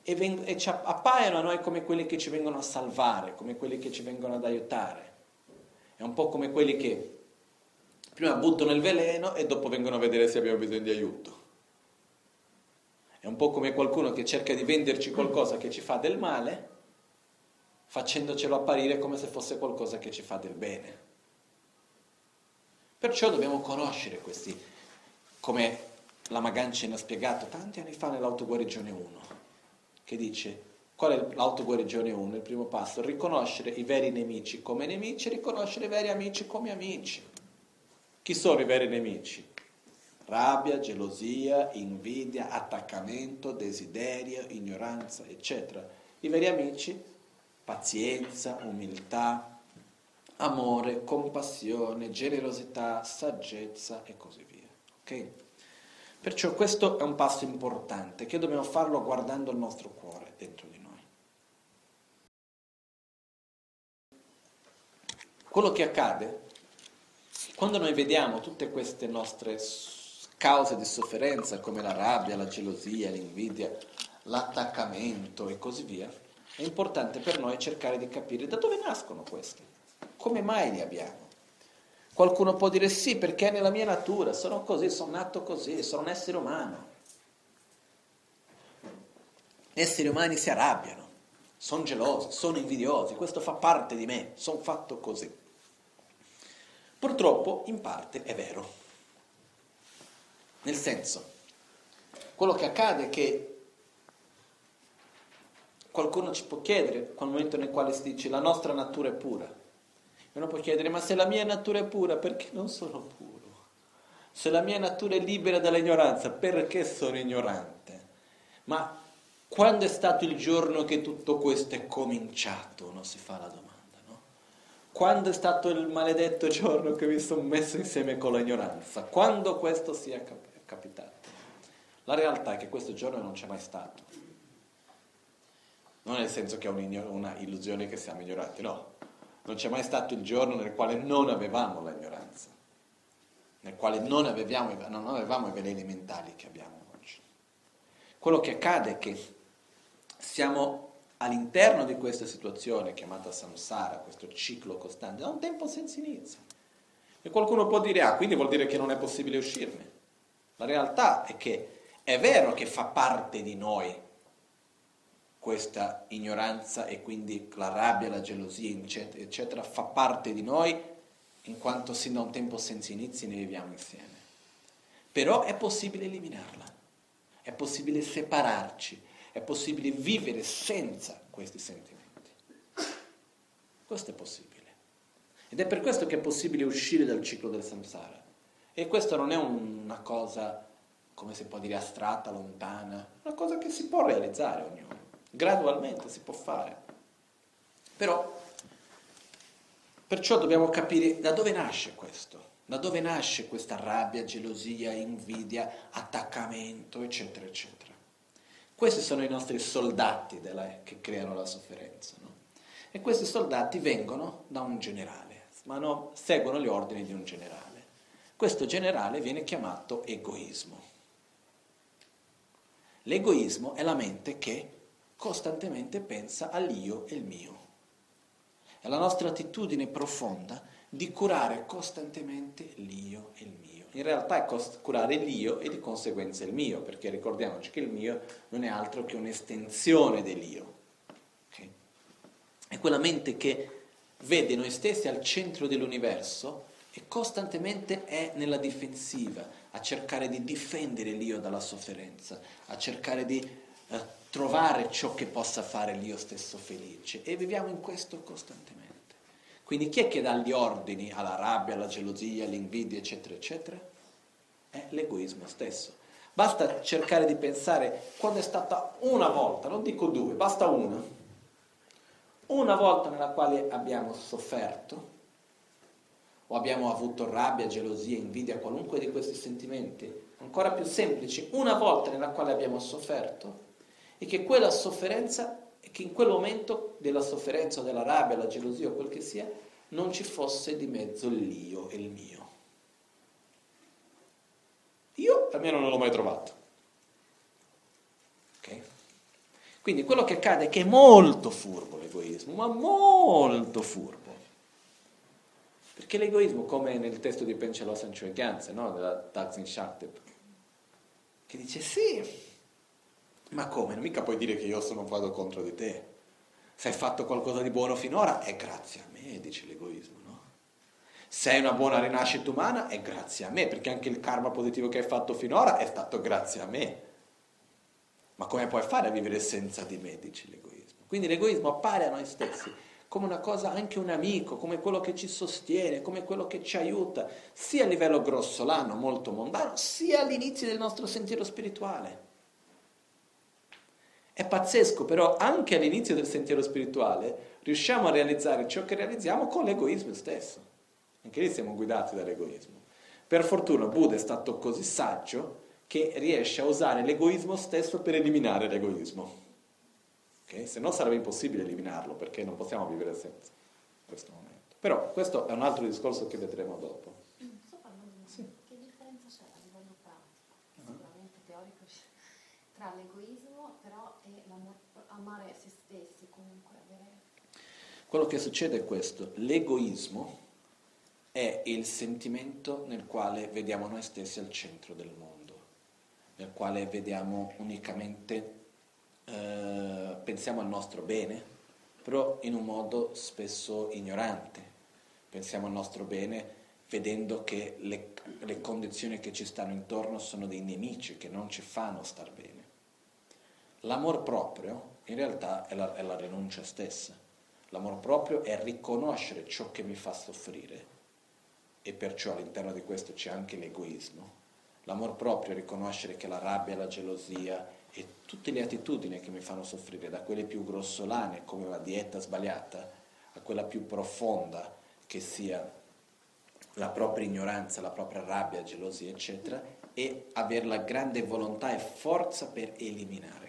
e, veng- e ci appaiono a noi come quelli che ci vengono a salvare, come quelli che ci vengono ad aiutare. È un po' come quelli che Prima buttano il veleno e dopo vengono a vedere se abbiamo bisogno di aiuto. È un po' come qualcuno che cerca di venderci qualcosa che ci fa del male, facendocelo apparire come se fosse qualcosa che ci fa del bene. Perciò dobbiamo conoscere questi, come la Magancia ha spiegato tanti anni fa nell'autoguarigione 1, che dice qual è l'autoguarigione 1? Il primo passo, riconoscere i veri nemici come nemici, riconoscere i veri amici come amici. Chi sono i veri nemici? Rabbia, gelosia, invidia, attaccamento, desiderio, ignoranza, eccetera. I veri amici, pazienza, umiltà, amore, compassione, generosità, saggezza e così via. Ok? Perciò questo è un passo importante che dobbiamo farlo guardando il nostro cuore dentro di noi. Quello che accade quando noi vediamo tutte queste nostre cause di sofferenza come la rabbia, la gelosia, l'invidia, l'attaccamento e così via, è importante per noi cercare di capire da dove nascono queste, come mai li abbiamo. Qualcuno può dire sì perché è nella mia natura, sono così, sono nato così, sono un essere umano. Gli esseri umani si arrabbiano, sono gelosi, sono invidiosi, questo fa parte di me, sono fatto così. Purtroppo in parte è vero. Nel senso, quello che accade è che qualcuno ci può chiedere, qual momento nel quale si dice la nostra natura è pura, e uno può chiedere, ma se la mia natura è pura, perché non sono puro? Se la mia natura è libera dall'ignoranza, perché sono ignorante? Ma quando è stato il giorno che tutto questo è cominciato? Uno si fa la domanda? Quando è stato il maledetto giorno che mi sono messo insieme con l'ignoranza? Quando questo sia capitato? La realtà è che questo giorno non c'è mai stato. Non nel senso che è una illusione che siamo ignoranti, no non c'è mai stato il giorno nel quale non avevamo l'ignoranza, nel quale non avevamo, non avevamo i veleni mentali che abbiamo oggi. Quello che accade è che siamo all'interno di questa situazione chiamata samsara, questo ciclo costante, da un tempo senza inizio. E qualcuno può dire, ah, quindi vuol dire che non è possibile uscirne. La realtà è che è vero che fa parte di noi questa ignoranza e quindi la rabbia, la gelosia, eccetera, eccetera, fa parte di noi in quanto sin da un tempo senza inizi ne viviamo insieme. Però è possibile eliminarla, è possibile separarci, è possibile vivere senza questi sentimenti. Questo è possibile. Ed è per questo che è possibile uscire dal ciclo del samsara. E questa non è una cosa, come si può dire, astratta, lontana, una cosa che si può realizzare ognuno. Gradualmente si può fare. Però, perciò dobbiamo capire da dove nasce questo, da dove nasce questa rabbia, gelosia, invidia, attaccamento, eccetera, eccetera. Questi sono i nostri soldati della, che creano la sofferenza. No? E questi soldati vengono da un generale, ma no, seguono gli ordini di un generale. Questo generale viene chiamato egoismo. L'egoismo è la mente che costantemente pensa all'io e il mio. È la nostra attitudine profonda di curare costantemente l'io e il mio. In realtà è cost- curare l'io e di conseguenza il mio, perché ricordiamoci che il mio non è altro che un'estensione dell'io. Okay? È quella mente che vede noi stessi al centro dell'universo e costantemente è nella difensiva, a cercare di difendere l'io dalla sofferenza, a cercare di eh, trovare ciò che possa fare l'io stesso felice e viviamo in questo costantemente. Quindi chi è che dà gli ordini alla rabbia, alla gelosia, all'invidia, eccetera, eccetera? È l'egoismo stesso. Basta cercare di pensare quando è stata una volta, non dico due, basta una, una volta nella quale abbiamo sofferto o abbiamo avuto rabbia, gelosia, invidia, qualunque di questi sentimenti, ancora più semplici, una volta nella quale abbiamo sofferto, e che quella sofferenza, che in quel momento della sofferenza della rabbia, la gelosia o quel che sia, non ci fosse di mezzo l'io e il mio. Io almeno non l'ho mai trovato. Okay? Quindi quello che accade è che è molto furbo l'egoismo, ma molto furbo. Perché l'egoismo, come nel testo di Pencelò Sanchoeganze, no? della Taksin Shaktep, che dice sì, ma come? Non mica puoi dire che io sono vado contro di te. Se hai fatto qualcosa di buono finora è grazie a me, dice l'egoismo, no? sei una buona rinascita umana è grazie a me, perché anche il karma positivo che hai fatto finora è stato grazie a me. Ma come puoi fare a vivere senza di me, dice l'egoismo? Quindi l'egoismo appare a noi stessi come una cosa, anche un amico, come quello che ci sostiene, come quello che ci aiuta, sia a livello grossolano, molto mondano, sia all'inizio del nostro sentiero spirituale. È pazzesco, però anche all'inizio del sentiero spirituale riusciamo a realizzare ciò che realizziamo con l'egoismo stesso. Anche lì siamo guidati dall'egoismo. Per fortuna Buddha è stato così saggio che riesce a usare l'egoismo stesso per eliminare l'egoismo. Okay? Se no sarebbe impossibile eliminarlo perché non possiamo vivere senza questo momento. Però questo è un altro discorso che vedremo dopo. Sto parlando sì. che differenza c'è a livello pratico, uh-huh. sicuramente teorico, tra l'egoismo amare se stessi comunque. Avere... Quello che succede è questo, l'egoismo è il sentimento nel quale vediamo noi stessi al centro del mondo, nel quale vediamo unicamente, eh, pensiamo al nostro bene, però in un modo spesso ignorante. Pensiamo al nostro bene vedendo che le, le condizioni che ci stanno intorno sono dei nemici che non ci fanno star bene. L'amor proprio in realtà è la, è la rinuncia stessa. L'amor proprio è riconoscere ciò che mi fa soffrire e perciò all'interno di questo c'è anche l'egoismo. L'amor proprio è riconoscere che la rabbia, la gelosia e tutte le attitudini che mi fanno soffrire, da quelle più grossolane come la dieta sbagliata, a quella più profonda che sia la propria ignoranza, la propria rabbia, gelosia, eccetera, e avere la grande volontà e forza per eliminare.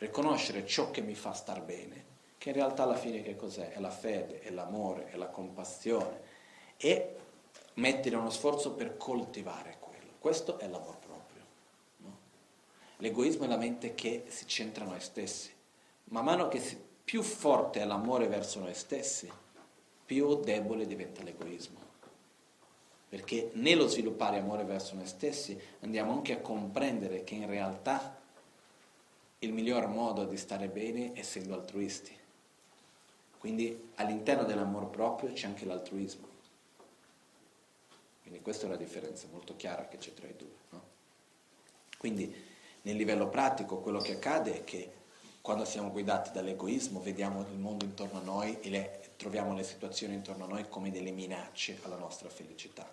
Riconoscere ciò che mi fa star bene, che in realtà alla fine che cos'è? È la fede, è l'amore, è la compassione, e mettere uno sforzo per coltivare quello. Questo è l'amor proprio. No? L'egoismo è la mente che si centra noi stessi. Man mano che si, più forte è l'amore verso noi stessi, più debole diventa l'egoismo. Perché nello sviluppare amore verso noi stessi andiamo anche a comprendere che in realtà il miglior modo di stare bene essendo altruisti. Quindi all'interno dell'amor proprio c'è anche l'altruismo. Quindi questa è una differenza molto chiara che c'è tra i due. No? Quindi nel livello pratico quello che accade è che quando siamo guidati dall'egoismo vediamo il mondo intorno a noi e le, troviamo le situazioni intorno a noi come delle minacce alla nostra felicità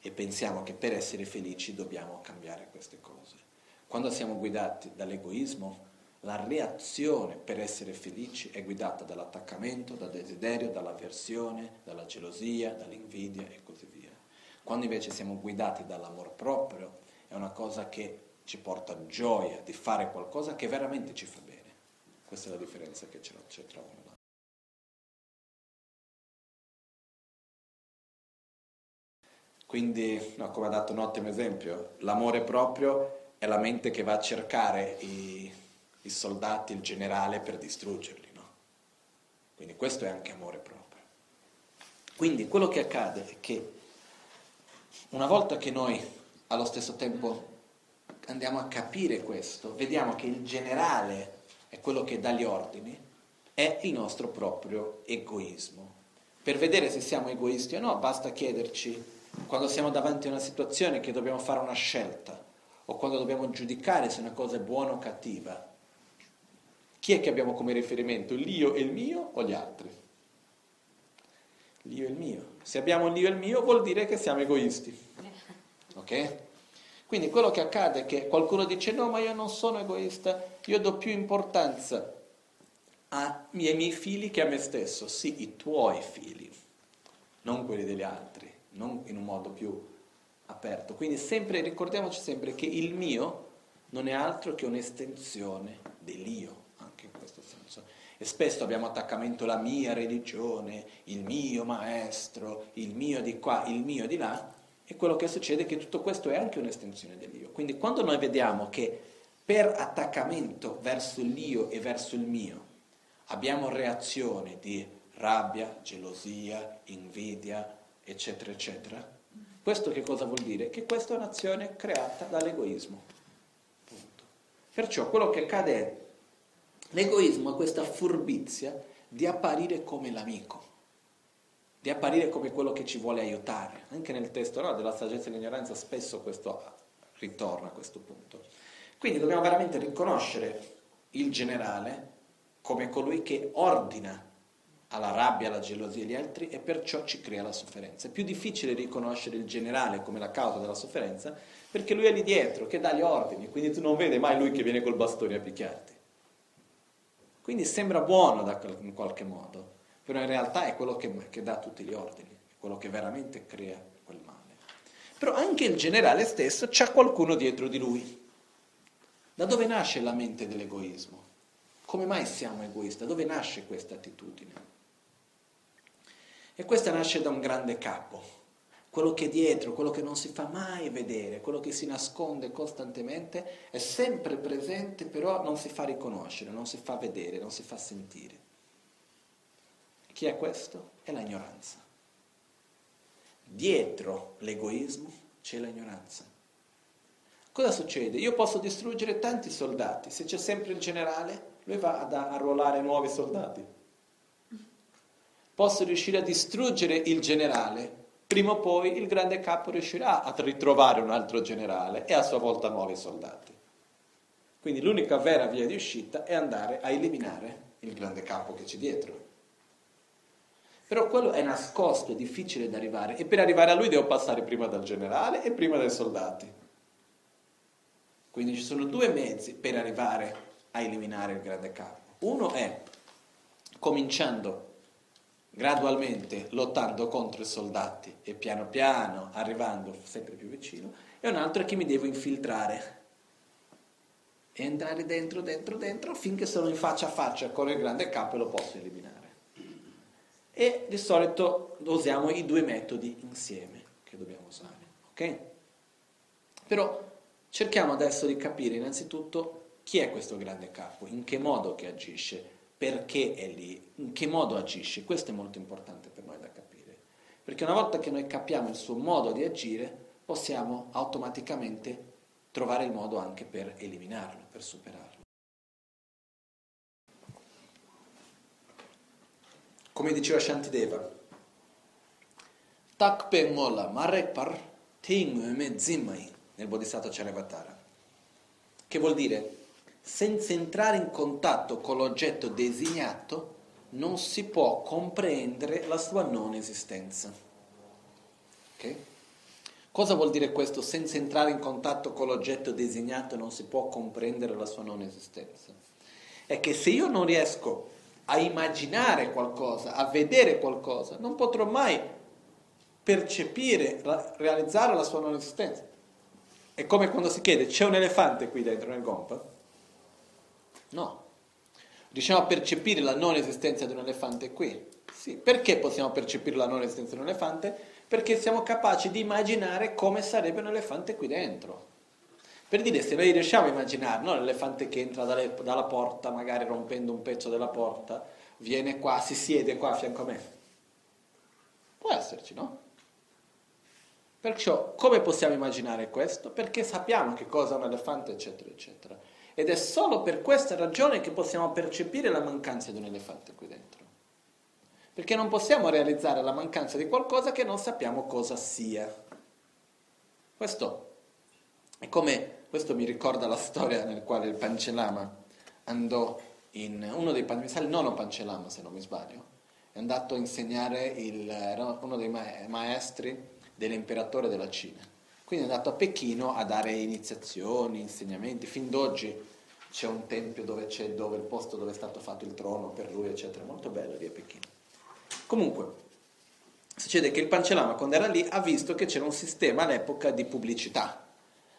e pensiamo che per essere felici dobbiamo cambiare queste cose. Quando siamo guidati dall'egoismo, la reazione per essere felici è guidata dall'attaccamento, dal desiderio, dall'avversione, dalla gelosia, dall'invidia e così via. Quando invece siamo guidati dall'amor proprio, è una cosa che ci porta gioia di fare qualcosa che veramente ci fa bene. Questa è la differenza che c'è tra uno e l'altro. Quindi, no, come ha dato un ottimo esempio, l'amore proprio è la mente che va a cercare i, i soldati, il generale per distruggerli. No? Quindi questo è anche amore proprio. Quindi quello che accade è che una volta che noi allo stesso tempo andiamo a capire questo, vediamo che il generale è quello che dà gli ordini, è il nostro proprio egoismo. Per vedere se siamo egoisti o no, basta chiederci quando siamo davanti a una situazione che dobbiamo fare una scelta o quando dobbiamo giudicare se una cosa è buona o cattiva. Chi è che abbiamo come riferimento? L'io e il mio o gli altri? L'io e il mio. Se abbiamo l'io e il mio vuol dire che siamo egoisti. Ok? Quindi quello che accade è che qualcuno dice no, ma io non sono egoista, io do più importanza ai miei figli che a me stesso. Sì, i tuoi figli, non quelli degli altri, non in un modo più aperto. Quindi sempre, ricordiamoci sempre che il mio non è altro che un'estensione dell'io. E spesso abbiamo attaccamento alla mia religione, il mio maestro, il mio di qua, il mio di là, e quello che succede è che tutto questo è anche un'estensione dell'io. Quindi quando noi vediamo che per attaccamento verso l'io e verso il mio abbiamo reazione di rabbia, gelosia, invidia, eccetera, eccetera, questo che cosa vuol dire? Che questa è un'azione creata dall'egoismo. Punto. Perciò quello che accade è L'egoismo è questa furbizia di apparire come l'amico. di apparire come quello che ci vuole aiutare. Anche nel testo no, della saggezza e dell'ignoranza spesso questo ritorna a questo punto. Quindi dobbiamo veramente riconoscere il generale come colui che ordina alla rabbia, alla gelosia gli altri e perciò ci crea la sofferenza. È più difficile riconoscere il generale come la causa della sofferenza perché lui è lì dietro, che dà gli ordini, quindi tu non vedi mai lui che viene col bastone a picchiarti. Quindi sembra buono in qualche modo, però in realtà è quello che, che dà tutti gli ordini, è quello che veramente crea quel male. Però anche il generale stesso c'ha qualcuno dietro di lui. Da dove nasce la mente dell'egoismo? Come mai siamo egoisti? Da dove nasce questa attitudine? E questa nasce da un grande capo, quello che è dietro, quello che non si fa mai vedere, quello che si nasconde costantemente, è sempre presente, però non si fa riconoscere, non si fa vedere, non si fa sentire. Chi è questo? È l'ignoranza. Dietro l'egoismo c'è l'ignoranza. Cosa succede? Io posso distruggere tanti soldati, se c'è sempre il generale, lui va ad arruolare nuovi soldati posso riuscire a distruggere il generale, prima o poi il grande capo riuscirà a ritrovare un altro generale e a sua volta nuovi soldati. Quindi l'unica vera via di uscita è andare a eliminare il grande capo che c'è dietro. Però quello è nascosto, è difficile da arrivare e per arrivare a lui devo passare prima dal generale e prima dai soldati. Quindi ci sono due mezzi per arrivare a eliminare il grande capo. Uno è cominciando gradualmente lottando contro i soldati e piano piano arrivando sempre più vicino, e un altro è che mi devo infiltrare e entrare dentro, dentro, dentro, finché sono in faccia a faccia con il grande capo e lo posso eliminare. E di solito usiamo i due metodi insieme che dobbiamo usare, ok? Però cerchiamo adesso di capire innanzitutto chi è questo grande capo, in che modo che agisce, perché è lì, in che modo agisce. Questo è molto importante per noi da capire. Perché una volta che noi capiamo il suo modo di agire, possiamo automaticamente trovare il modo anche per eliminarlo, per superarlo. Come diceva Shantideva, Takpe mola marepar ting me zimai nel Bodhisattva Charyavatara. Che vuol dire senza entrare in contatto con l'oggetto designato, non si può comprendere la sua non esistenza. Okay? Cosa vuol dire questo? Senza entrare in contatto con l'oggetto designato non si può comprendere la sua non esistenza. È che se io non riesco a immaginare qualcosa, a vedere qualcosa, non potrò mai percepire, realizzare la sua non esistenza. È come quando si chiede, c'è un elefante qui dentro nel gompa? No. Riusciamo a percepire la non esistenza di un elefante qui? Sì. Perché possiamo percepire la non esistenza di un elefante? Perché siamo capaci di immaginare come sarebbe un elefante qui dentro. Per dire, se noi riusciamo a immaginare no, l'elefante che entra dalle, dalla porta, magari rompendo un pezzo della porta, viene qua, si siede qua a fianco a me. Può esserci, no? Perciò, come possiamo immaginare questo? Perché sappiamo che cosa è un elefante, eccetera, eccetera. Ed è solo per questa ragione che possiamo percepire la mancanza di un elefante qui dentro. Perché non possiamo realizzare la mancanza di qualcosa che non sappiamo cosa sia. Questo è come, questo mi ricorda la storia nel quale il Pancellama andò in, uno dei, mi sa il nono Pancellama se non mi sbaglio, è andato a insegnare, il, uno dei maestri dell'imperatore della Cina quindi è andato a Pechino a dare iniziazioni, insegnamenti. Fin d'oggi c'è un tempio dove c'è dove, il posto dove è stato fatto il trono per lui, eccetera. Molto bello lì a Pechino. Comunque, succede che il Pancellama, quando era lì, ha visto che c'era un sistema all'epoca di pubblicità.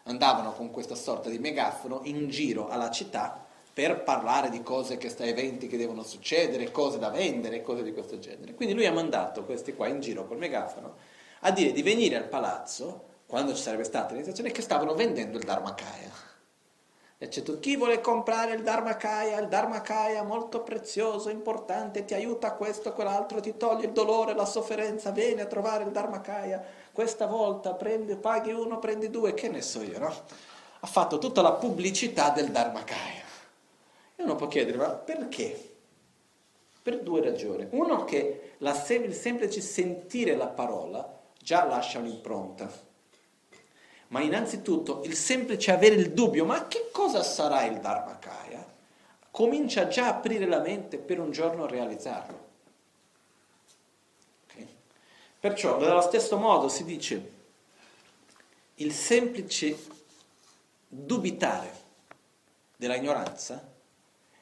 Andavano con questa sorta di megafono in giro alla città per parlare di cose che sta eventi che devono succedere, cose da vendere, cose di questo genere. Quindi lui ha mandato questi qua in giro col megafono a dire di venire al palazzo quando ci sarebbe stata l'iniziazione, che stavano vendendo il Dharmakaya. E c'è tu, chi vuole comprare il Dharmakaya? Il Dharmakaya molto prezioso, importante, ti aiuta questo, quell'altro, ti toglie il dolore, la sofferenza, vieni a trovare il Dharmakaya. Questa volta prendi, paghi uno, prendi due, che ne so io, no? Ha fatto tutta la pubblicità del Dharmakaya. E uno può chiedere, ma perché? Per due ragioni. Uno che la, il semplice sentire la parola già lascia un'impronta. Ma innanzitutto il semplice avere il dubbio, ma che cosa sarà il Dharmakaya? Comincia già a aprire la mente per un giorno realizzarlo. Okay? Perciò, nello stesso modo si dice, il semplice dubitare della ignoranza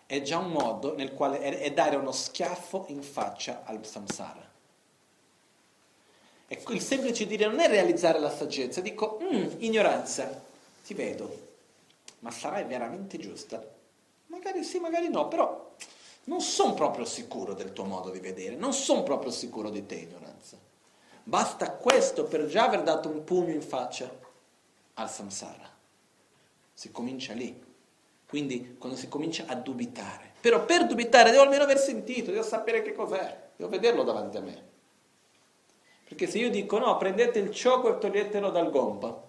è già un modo nel quale è, dare uno schiaffo in faccia al samsara. Ecco, il semplice dire non è realizzare la saggezza, dico, mm, ignoranza, ti vedo, ma sarai veramente giusta? Magari sì, magari no, però non sono proprio sicuro del tuo modo di vedere, non sono proprio sicuro di te, ignoranza. Basta questo per già aver dato un pugno in faccia al samsara. Si comincia lì. Quindi quando si comincia a dubitare. Però per dubitare devo almeno aver sentito, devo sapere che cos'è, devo vederlo davanti a me. Perché se io dico no, prendete il cioco e toglietelo dal gompa,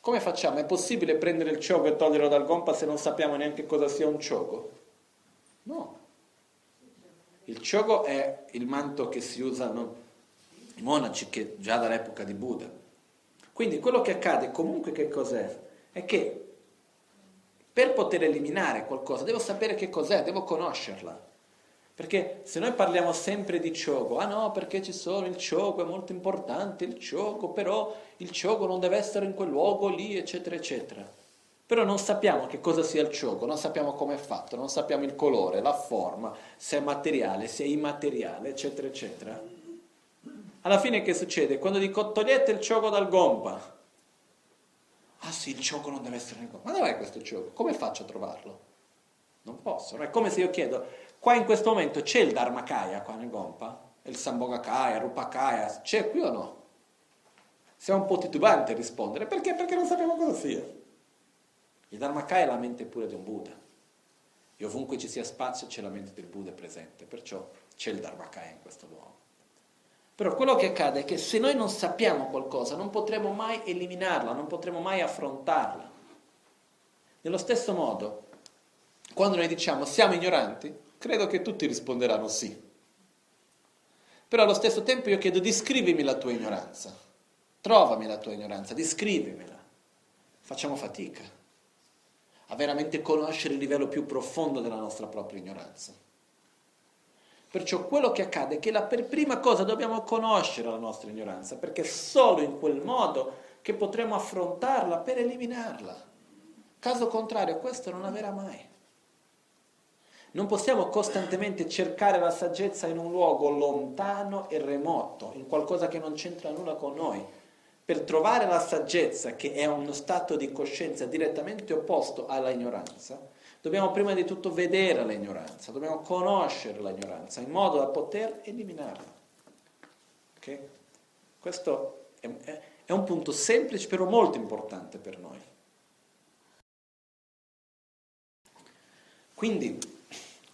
come facciamo? È possibile prendere il cioco e toglierlo dal gompa se non sappiamo neanche cosa sia un cioco? No. Il cioco è il manto che si usano i monaci che già dall'epoca di Buddha. Quindi quello che accade comunque che cos'è? È che per poter eliminare qualcosa devo sapere che cos'è, devo conoscerla. Perché se noi parliamo sempre di cioco, ah no, perché ci sono il cioco, è molto importante il cioco, però il cioco non deve essere in quel luogo lì, eccetera, eccetera. Però non sappiamo che cosa sia il cioco, non sappiamo come è fatto, non sappiamo il colore, la forma, se è materiale, se è immateriale, eccetera, eccetera. Alla fine che succede? Quando dico togliete il cioco dal gompa, ah sì, il cioco non deve essere nel gompa, ma dov'è questo cioco? Come faccio a trovarlo? Non posso, no? è come se io chiedo, qua in questo momento c'è il Dharmakaya qua nel gompa? Il Sambhogakaya, Rupakaya, c'è qui o no? Siamo un po' titubanti a rispondere, perché? Perché non sappiamo cosa sia. Il Dharmakaya è la mente pura di un Buddha. E ovunque ci sia spazio c'è la mente del Buddha presente, perciò c'è il Dharmakaya in questo luogo. Però quello che accade è che se noi non sappiamo qualcosa non potremo mai eliminarla, non potremo mai affrontarla. Nello stesso modo, quando noi diciamo siamo ignoranti, credo che tutti risponderanno sì. Però allo stesso tempo io chiedo descrivimi la tua ignoranza, trovami la tua ignoranza, descrivimela. Facciamo fatica a veramente conoscere il livello più profondo della nostra propria ignoranza. Perciò quello che accade è che la per prima cosa dobbiamo conoscere la nostra ignoranza, perché è solo in quel modo che potremo affrontarla per eliminarla. Caso contrario, questo non avverrà mai. Non possiamo costantemente cercare la saggezza in un luogo lontano e remoto, in qualcosa che non c'entra nulla con noi. Per trovare la saggezza, che è uno stato di coscienza direttamente opposto alla ignoranza, Dobbiamo prima di tutto vedere l'ignoranza, dobbiamo conoscere l'ignoranza in modo da poter eliminarla. Okay? Questo è, è, è un punto semplice però molto importante per noi. Quindi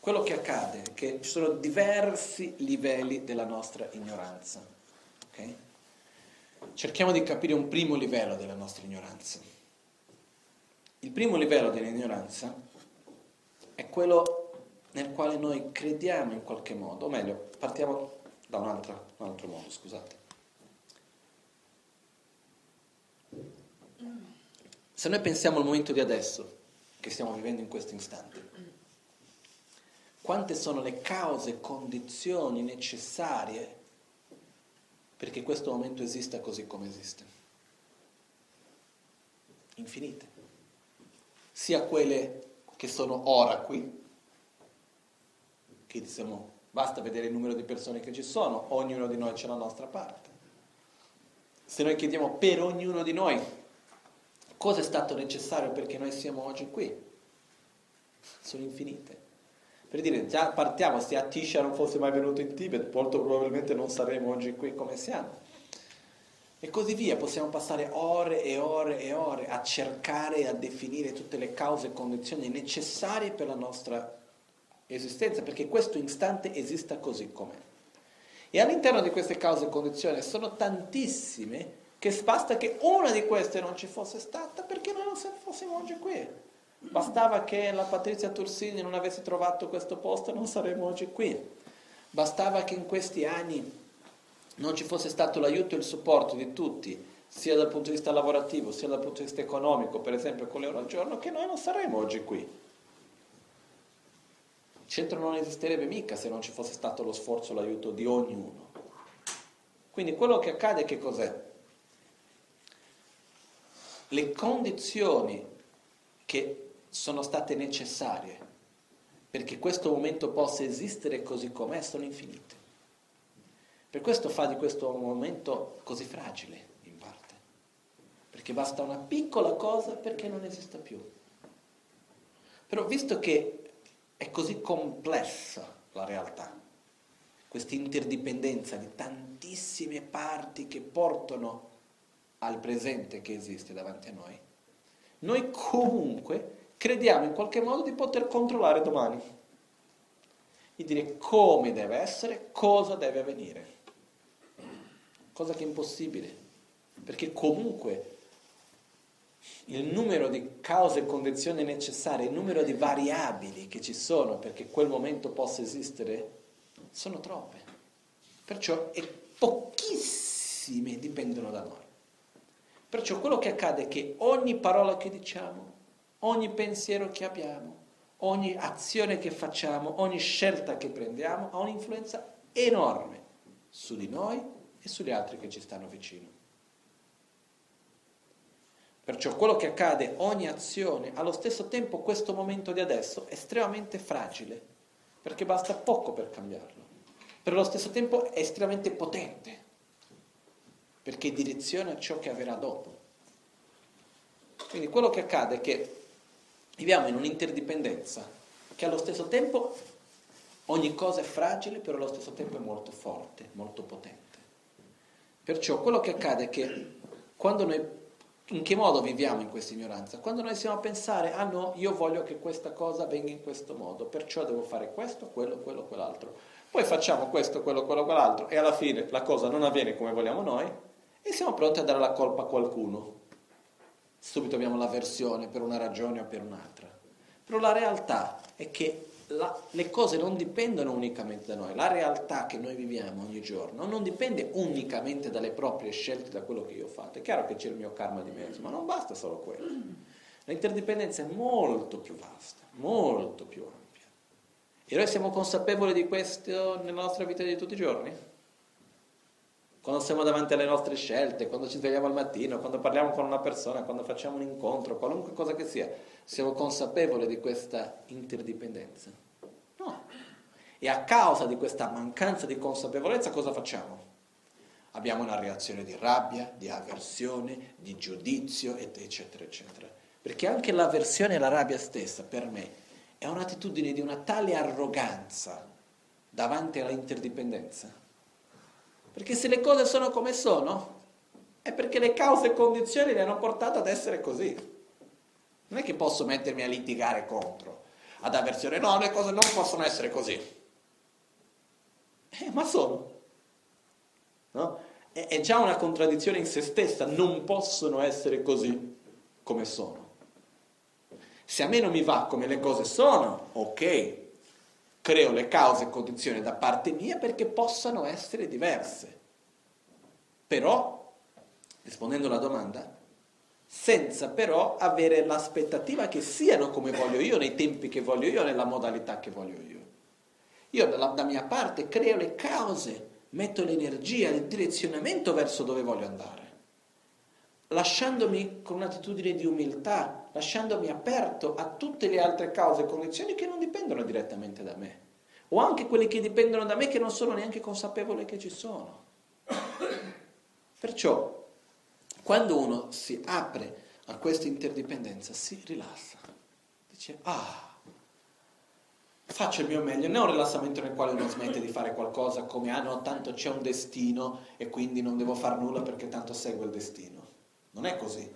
quello che accade è che ci sono diversi livelli della nostra ignoranza. Okay? Cerchiamo di capire un primo livello della nostra ignoranza. Il primo livello dell'ignoranza è quello nel quale noi crediamo in qualche modo, o meglio, partiamo da un altro, un altro modo, scusate. Se noi pensiamo al momento di adesso, che stiamo vivendo in questo istante, quante sono le cause, condizioni necessarie perché questo momento esista così come esiste? Infinite. Sia quelle che sono ora qui, che diciamo basta vedere il numero di persone che ci sono, ognuno di noi c'è la nostra parte. Se noi chiediamo per ognuno di noi cosa è stato necessario perché noi siamo oggi qui, sono infinite. Per dire, già partiamo, se Atisha non fosse mai venuto in Tibet, molto probabilmente non saremmo oggi qui come siamo. E così via, possiamo passare ore e ore e ore a cercare e a definire tutte le cause e condizioni necessarie per la nostra esistenza, perché questo istante esista così com'è. E all'interno di queste cause e condizioni sono tantissime che basta che una di queste non ci fosse stata perché noi non fossimo oggi qui. Bastava che la Patrizia Tursini non avesse trovato questo posto, non saremmo oggi qui. Bastava che in questi anni non ci fosse stato l'aiuto e il supporto di tutti, sia dal punto di vista lavorativo, sia dal punto di vista economico, per esempio con l'euro al giorno, che noi non saremmo oggi qui. Il centro non esisterebbe mica se non ci fosse stato lo sforzo e l'aiuto di ognuno. Quindi quello che accade che cos'è? Le condizioni che sono state necessarie perché questo momento possa esistere così com'è sono infinite. Per questo fa di questo momento così fragile, in parte. Perché basta una piccola cosa perché non esista più. Però visto che è così complessa la realtà, questa interdipendenza di tantissime parti che portano al presente che esiste davanti a noi, noi comunque crediamo in qualche modo di poter controllare domani, di dire come deve essere, cosa deve avvenire cosa che è impossibile, perché comunque il numero di cause e condizioni necessarie, il numero di variabili che ci sono perché quel momento possa esistere, sono troppe. Perciò pochissime dipendono da noi. Perciò quello che accade è che ogni parola che diciamo, ogni pensiero che abbiamo, ogni azione che facciamo, ogni scelta che prendiamo ha un'influenza enorme su di noi e sugli altri che ci stanno vicino. Perciò quello che accade, ogni azione, allo stesso tempo questo momento di adesso è estremamente fragile, perché basta poco per cambiarlo. Per lo stesso tempo è estremamente potente, perché direziona ciò che avverrà dopo. Quindi quello che accade è che viviamo in un'interdipendenza, che allo stesso tempo ogni cosa è fragile, però allo stesso tempo è molto forte, molto potente. Perciò quello che accade è che quando noi, in che modo viviamo in questa ignoranza? Quando noi siamo a pensare, ah no, io voglio che questa cosa avvenga in questo modo, perciò devo fare questo, quello, quello, quell'altro. Poi facciamo questo, quello, quello, quell'altro e alla fine la cosa non avviene come vogliamo noi e siamo pronti a dare la colpa a qualcuno. Subito abbiamo l'avversione per una ragione o per un'altra. Però la realtà è che la, le cose non dipendono unicamente da noi, la realtà che noi viviamo ogni giorno non dipende unicamente dalle proprie scelte, da quello che io ho fatto. È chiaro che c'è il mio karma di mezzo, ma non basta solo quello. L'interdipendenza è molto più vasta, molto più ampia. E noi siamo consapevoli di questo nella nostra vita di tutti i giorni? Quando siamo davanti alle nostre scelte, quando ci svegliamo al mattino, quando parliamo con una persona, quando facciamo un incontro, qualunque cosa che sia siamo consapevoli di questa interdipendenza? No. E a causa di questa mancanza di consapevolezza cosa facciamo? Abbiamo una reazione di rabbia, di avversione, di giudizio, eccetera, eccetera. Perché anche l'avversione e la rabbia stessa, per me, è un'attitudine di una tale arroganza davanti all'interdipendenza. Perché se le cose sono come sono, è perché le cause e condizioni le hanno portate ad essere così. Non è che posso mettermi a litigare contro, ad avversione, no, le cose non possono essere così. Eh, ma sono. No? È, è già una contraddizione in se stessa, non possono essere così come sono. Se a me non mi va come le cose sono, ok, creo le cause e condizioni da parte mia perché possano essere diverse. Però, rispondendo alla domanda, senza però avere l'aspettativa che siano come voglio io, nei tempi che voglio io, nella modalità che voglio io. Io dalla, da mia parte creo le cause, metto l'energia, il direzionamento verso dove voglio andare, lasciandomi con un'attitudine di umiltà, lasciandomi aperto a tutte le altre cause e condizioni che non dipendono direttamente da me, o anche quelle che dipendono da me che non sono neanche consapevole che ci sono. Perciò quando uno si apre a questa interdipendenza, si rilassa. Dice, ah, faccio il mio meglio. Non è un rilassamento nel quale uno smette di fare qualcosa come, ah no, tanto c'è un destino e quindi non devo fare nulla perché tanto segue il destino. Non è così.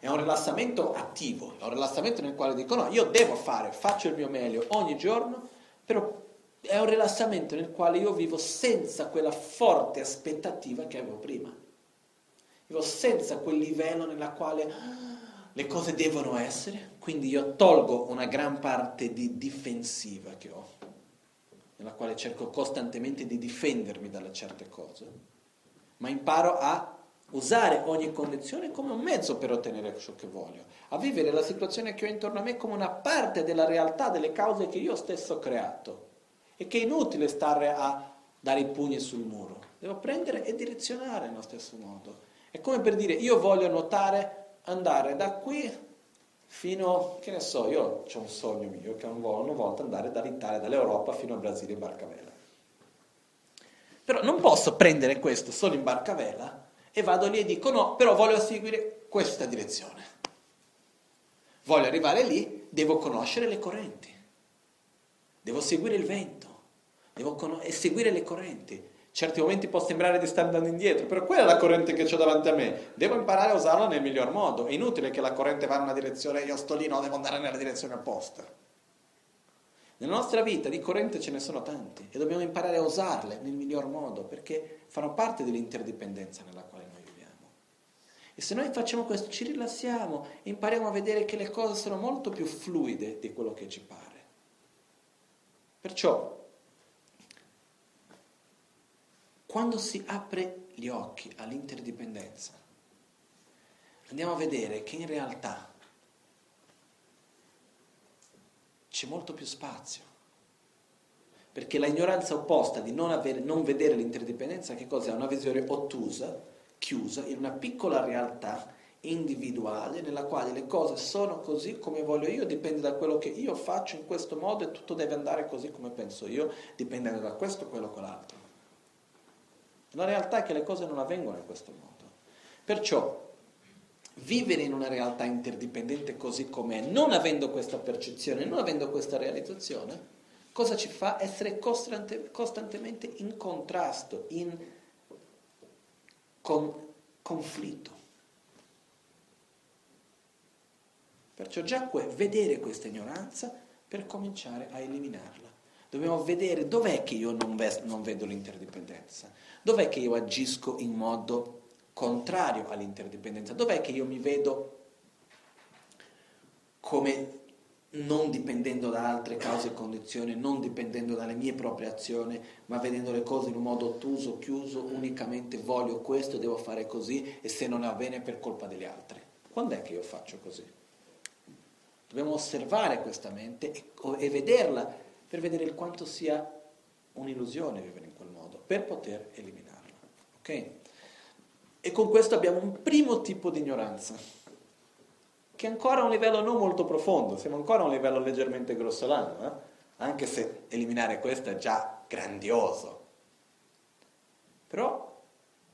È un rilassamento attivo, è un rilassamento nel quale dico, no, io devo fare, faccio il mio meglio ogni giorno, però è un rilassamento nel quale io vivo senza quella forte aspettativa che avevo prima. Vivo senza quel livello nella quale le cose devono essere, Quindi io tolgo una gran parte di difensiva che ho, nella quale cerco costantemente di difendermi dalle certe cose, ma imparo a usare ogni condizione come un mezzo per ottenere ciò che voglio, a vivere la situazione che ho intorno a me come una parte della realtà, delle cause che io stesso ho creato e che è inutile stare a dare i pugni sul muro, devo prendere e direzionare nello stesso modo. È come per dire io voglio nuotare, andare da qui fino, che ne so, io ho un sogno mio che una volta andare dall'Italia, dall'Europa fino al Brasile in barcavela. Però non posso prendere questo solo in barcavela e vado lì e dico no, però voglio seguire questa direzione. Voglio arrivare lì, devo conoscere le correnti, devo seguire il vento, devo con- seguire le correnti. Certi momenti può sembrare di stare andando indietro, però quella è la corrente che ho davanti a me. Devo imparare a usarla nel miglior modo. È inutile che la corrente va in una direzione e io sto lì, no, devo andare nella direzione opposta. Nella nostra vita di corrente ce ne sono tante e dobbiamo imparare a usarle nel miglior modo perché fanno parte dell'interdipendenza nella quale noi viviamo. E se noi facciamo questo, ci rilassiamo e impariamo a vedere che le cose sono molto più fluide di quello che ci pare. Perciò Quando si apre gli occhi all'interdipendenza, andiamo a vedere che in realtà c'è molto più spazio. Perché la ignoranza opposta di non, avere, non vedere l'interdipendenza, che cosa è? Una visione ottusa, chiusa, in una piccola realtà individuale nella quale le cose sono così come voglio io, dipende da quello che io faccio in questo modo e tutto deve andare così come penso io, dipendendo da questo, quello quell'altro. La realtà è che le cose non avvengono in questo modo. Perciò vivere in una realtà interdipendente così com'è, non avendo questa percezione, non avendo questa realizzazione, cosa ci fa? Essere costante, costantemente in contrasto, in con, conflitto. Perciò già que- vedere questa ignoranza per cominciare a eliminarla. Dobbiamo vedere dov'è che io non, ves- non vedo l'interdipendenza, dov'è che io agisco in modo contrario all'interdipendenza, dov'è che io mi vedo come non dipendendo da altre cause e condizioni, non dipendendo dalle mie proprie azioni, ma vedendo le cose in un modo ottuso, chiuso, unicamente voglio questo, devo fare così e se non avviene per colpa degli altri. Quando è che io faccio così? Dobbiamo osservare questa mente e, e vederla per vedere il quanto sia un'illusione vivere in quel modo, per poter eliminarla. Ok? E con questo abbiamo un primo tipo di ignoranza, che è ancora a un livello non molto profondo, siamo ancora a un livello leggermente grossolano, eh? anche se eliminare questo è già grandioso. Però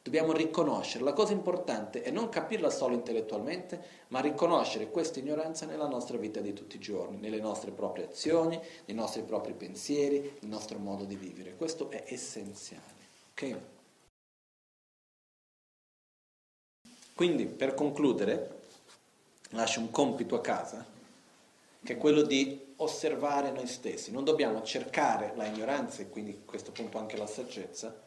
Dobbiamo riconoscere, la cosa importante è non capirla solo intellettualmente, ma riconoscere questa ignoranza nella nostra vita di tutti i giorni, nelle nostre proprie azioni, nei nostri propri pensieri, nel nostro modo di vivere. Questo è essenziale. Okay? Quindi, per concludere, lascio un compito a casa, che è quello di osservare noi stessi. Non dobbiamo cercare la ignoranza e quindi a questo punto anche la saggezza,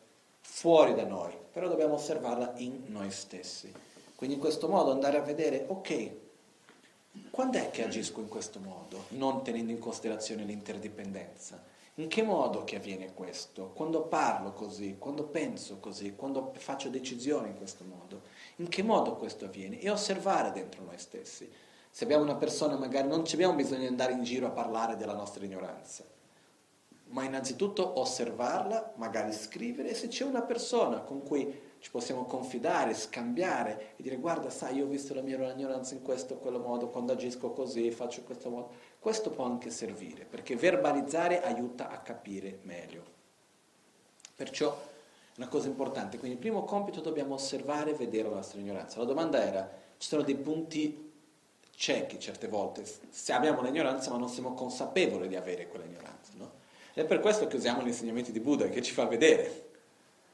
fuori da noi, però dobbiamo osservarla in noi stessi. Quindi in questo modo andare a vedere, ok, quando è che agisco in questo modo, non tenendo in considerazione l'interdipendenza? In che modo che avviene questo? Quando parlo così, quando penso così, quando faccio decisioni in questo modo? In che modo questo avviene? E osservare dentro noi stessi. Se abbiamo una persona, magari non abbiamo bisogno di andare in giro a parlare della nostra ignoranza ma innanzitutto osservarla, magari scrivere, e se c'è una persona con cui ci possiamo confidare, scambiare e dire guarda, sai, io ho visto la mia ignoranza in questo o quello modo, quando agisco così, faccio questo modo, questo può anche servire, perché verbalizzare aiuta a capire meglio. Perciò una cosa importante, quindi il primo compito dobbiamo osservare e vedere la nostra ignoranza. La domanda era, ci sono dei punti ciechi certe volte, se abbiamo l'ignoranza ma non siamo consapevoli di avere quella ignoranza, no? Ed è per questo che usiamo gli insegnamenti di Buddha, che ci fa vedere.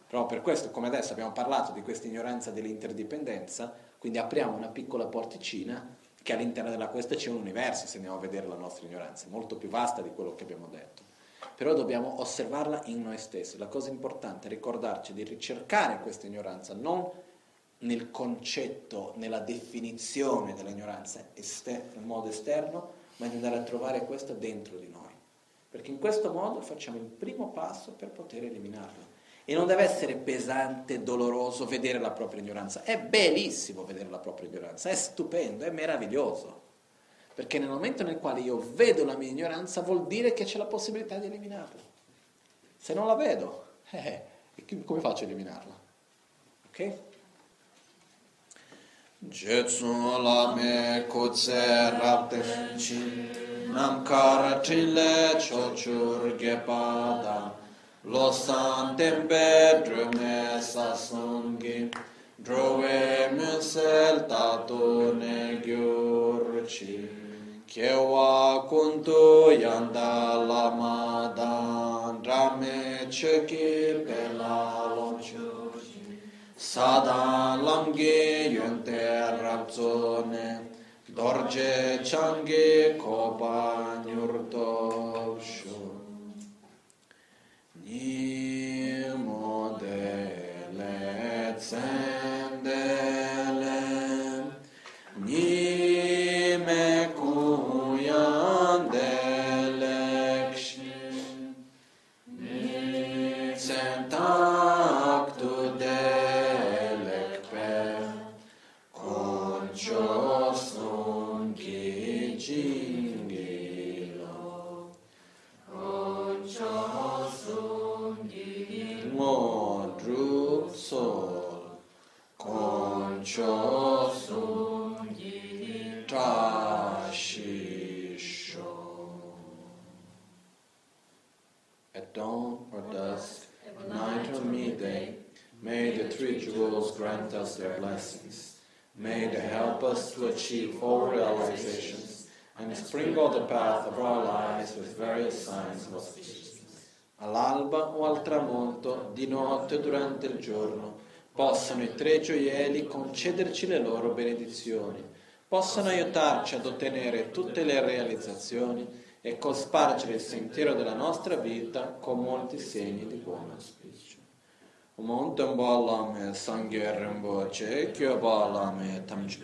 Proprio per questo, come adesso abbiamo parlato di questa ignoranza dell'interdipendenza, quindi apriamo una piccola porticina che all'interno della questa c'è un universo, se andiamo a vedere la nostra ignoranza, molto più vasta di quello che abbiamo detto. Però dobbiamo osservarla in noi stessi. La cosa importante è ricordarci di ricercare questa ignoranza, non nel concetto, nella definizione dell'ignoranza ester- in modo esterno, ma di andare a trovare questo dentro di noi. Perché in questo modo facciamo il primo passo per poter eliminarla. E non deve essere pesante, doloroso vedere la propria ignoranza. È bellissimo vedere la propria ignoranza, è stupendo, è meraviglioso. Perché nel momento nel quale io vedo la mia ignoranza vuol dire che c'è la possibilità di eliminarla. Se non la vedo, eh, come faccio a eliminarla? Ok? Jetsu lame kutse rapte chin nam kara trile chochur gepada lo san tempe drume sasungi drove musel tato ne gyurchi kewa kuntu yanda lama dan drame cheki pela lonchu Sada lamge yönte rapzone dorje change kopa nyurtoshu ni modele tsendele di notte o durante il giorno, possano i tre gioielli concederci le loro benedizioni, possano aiutarci ad ottenere tutte le realizzazioni e cospargere il sentiero della nostra vita con molti segni di buon auspicio. Montemba lame sangye rinpoche, kyoba lame tamche,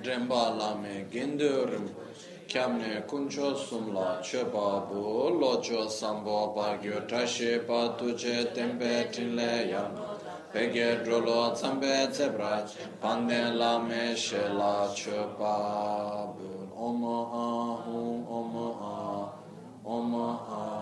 dremba lame gendo rinpoche, kyamne kuncho sumla chepa bu locho sambo bagyo tashi pa tuche tempe tinle yam pege drolo tsambe tsebra pande la me she la chepa bu. Omo ahum omo ahum omo ahum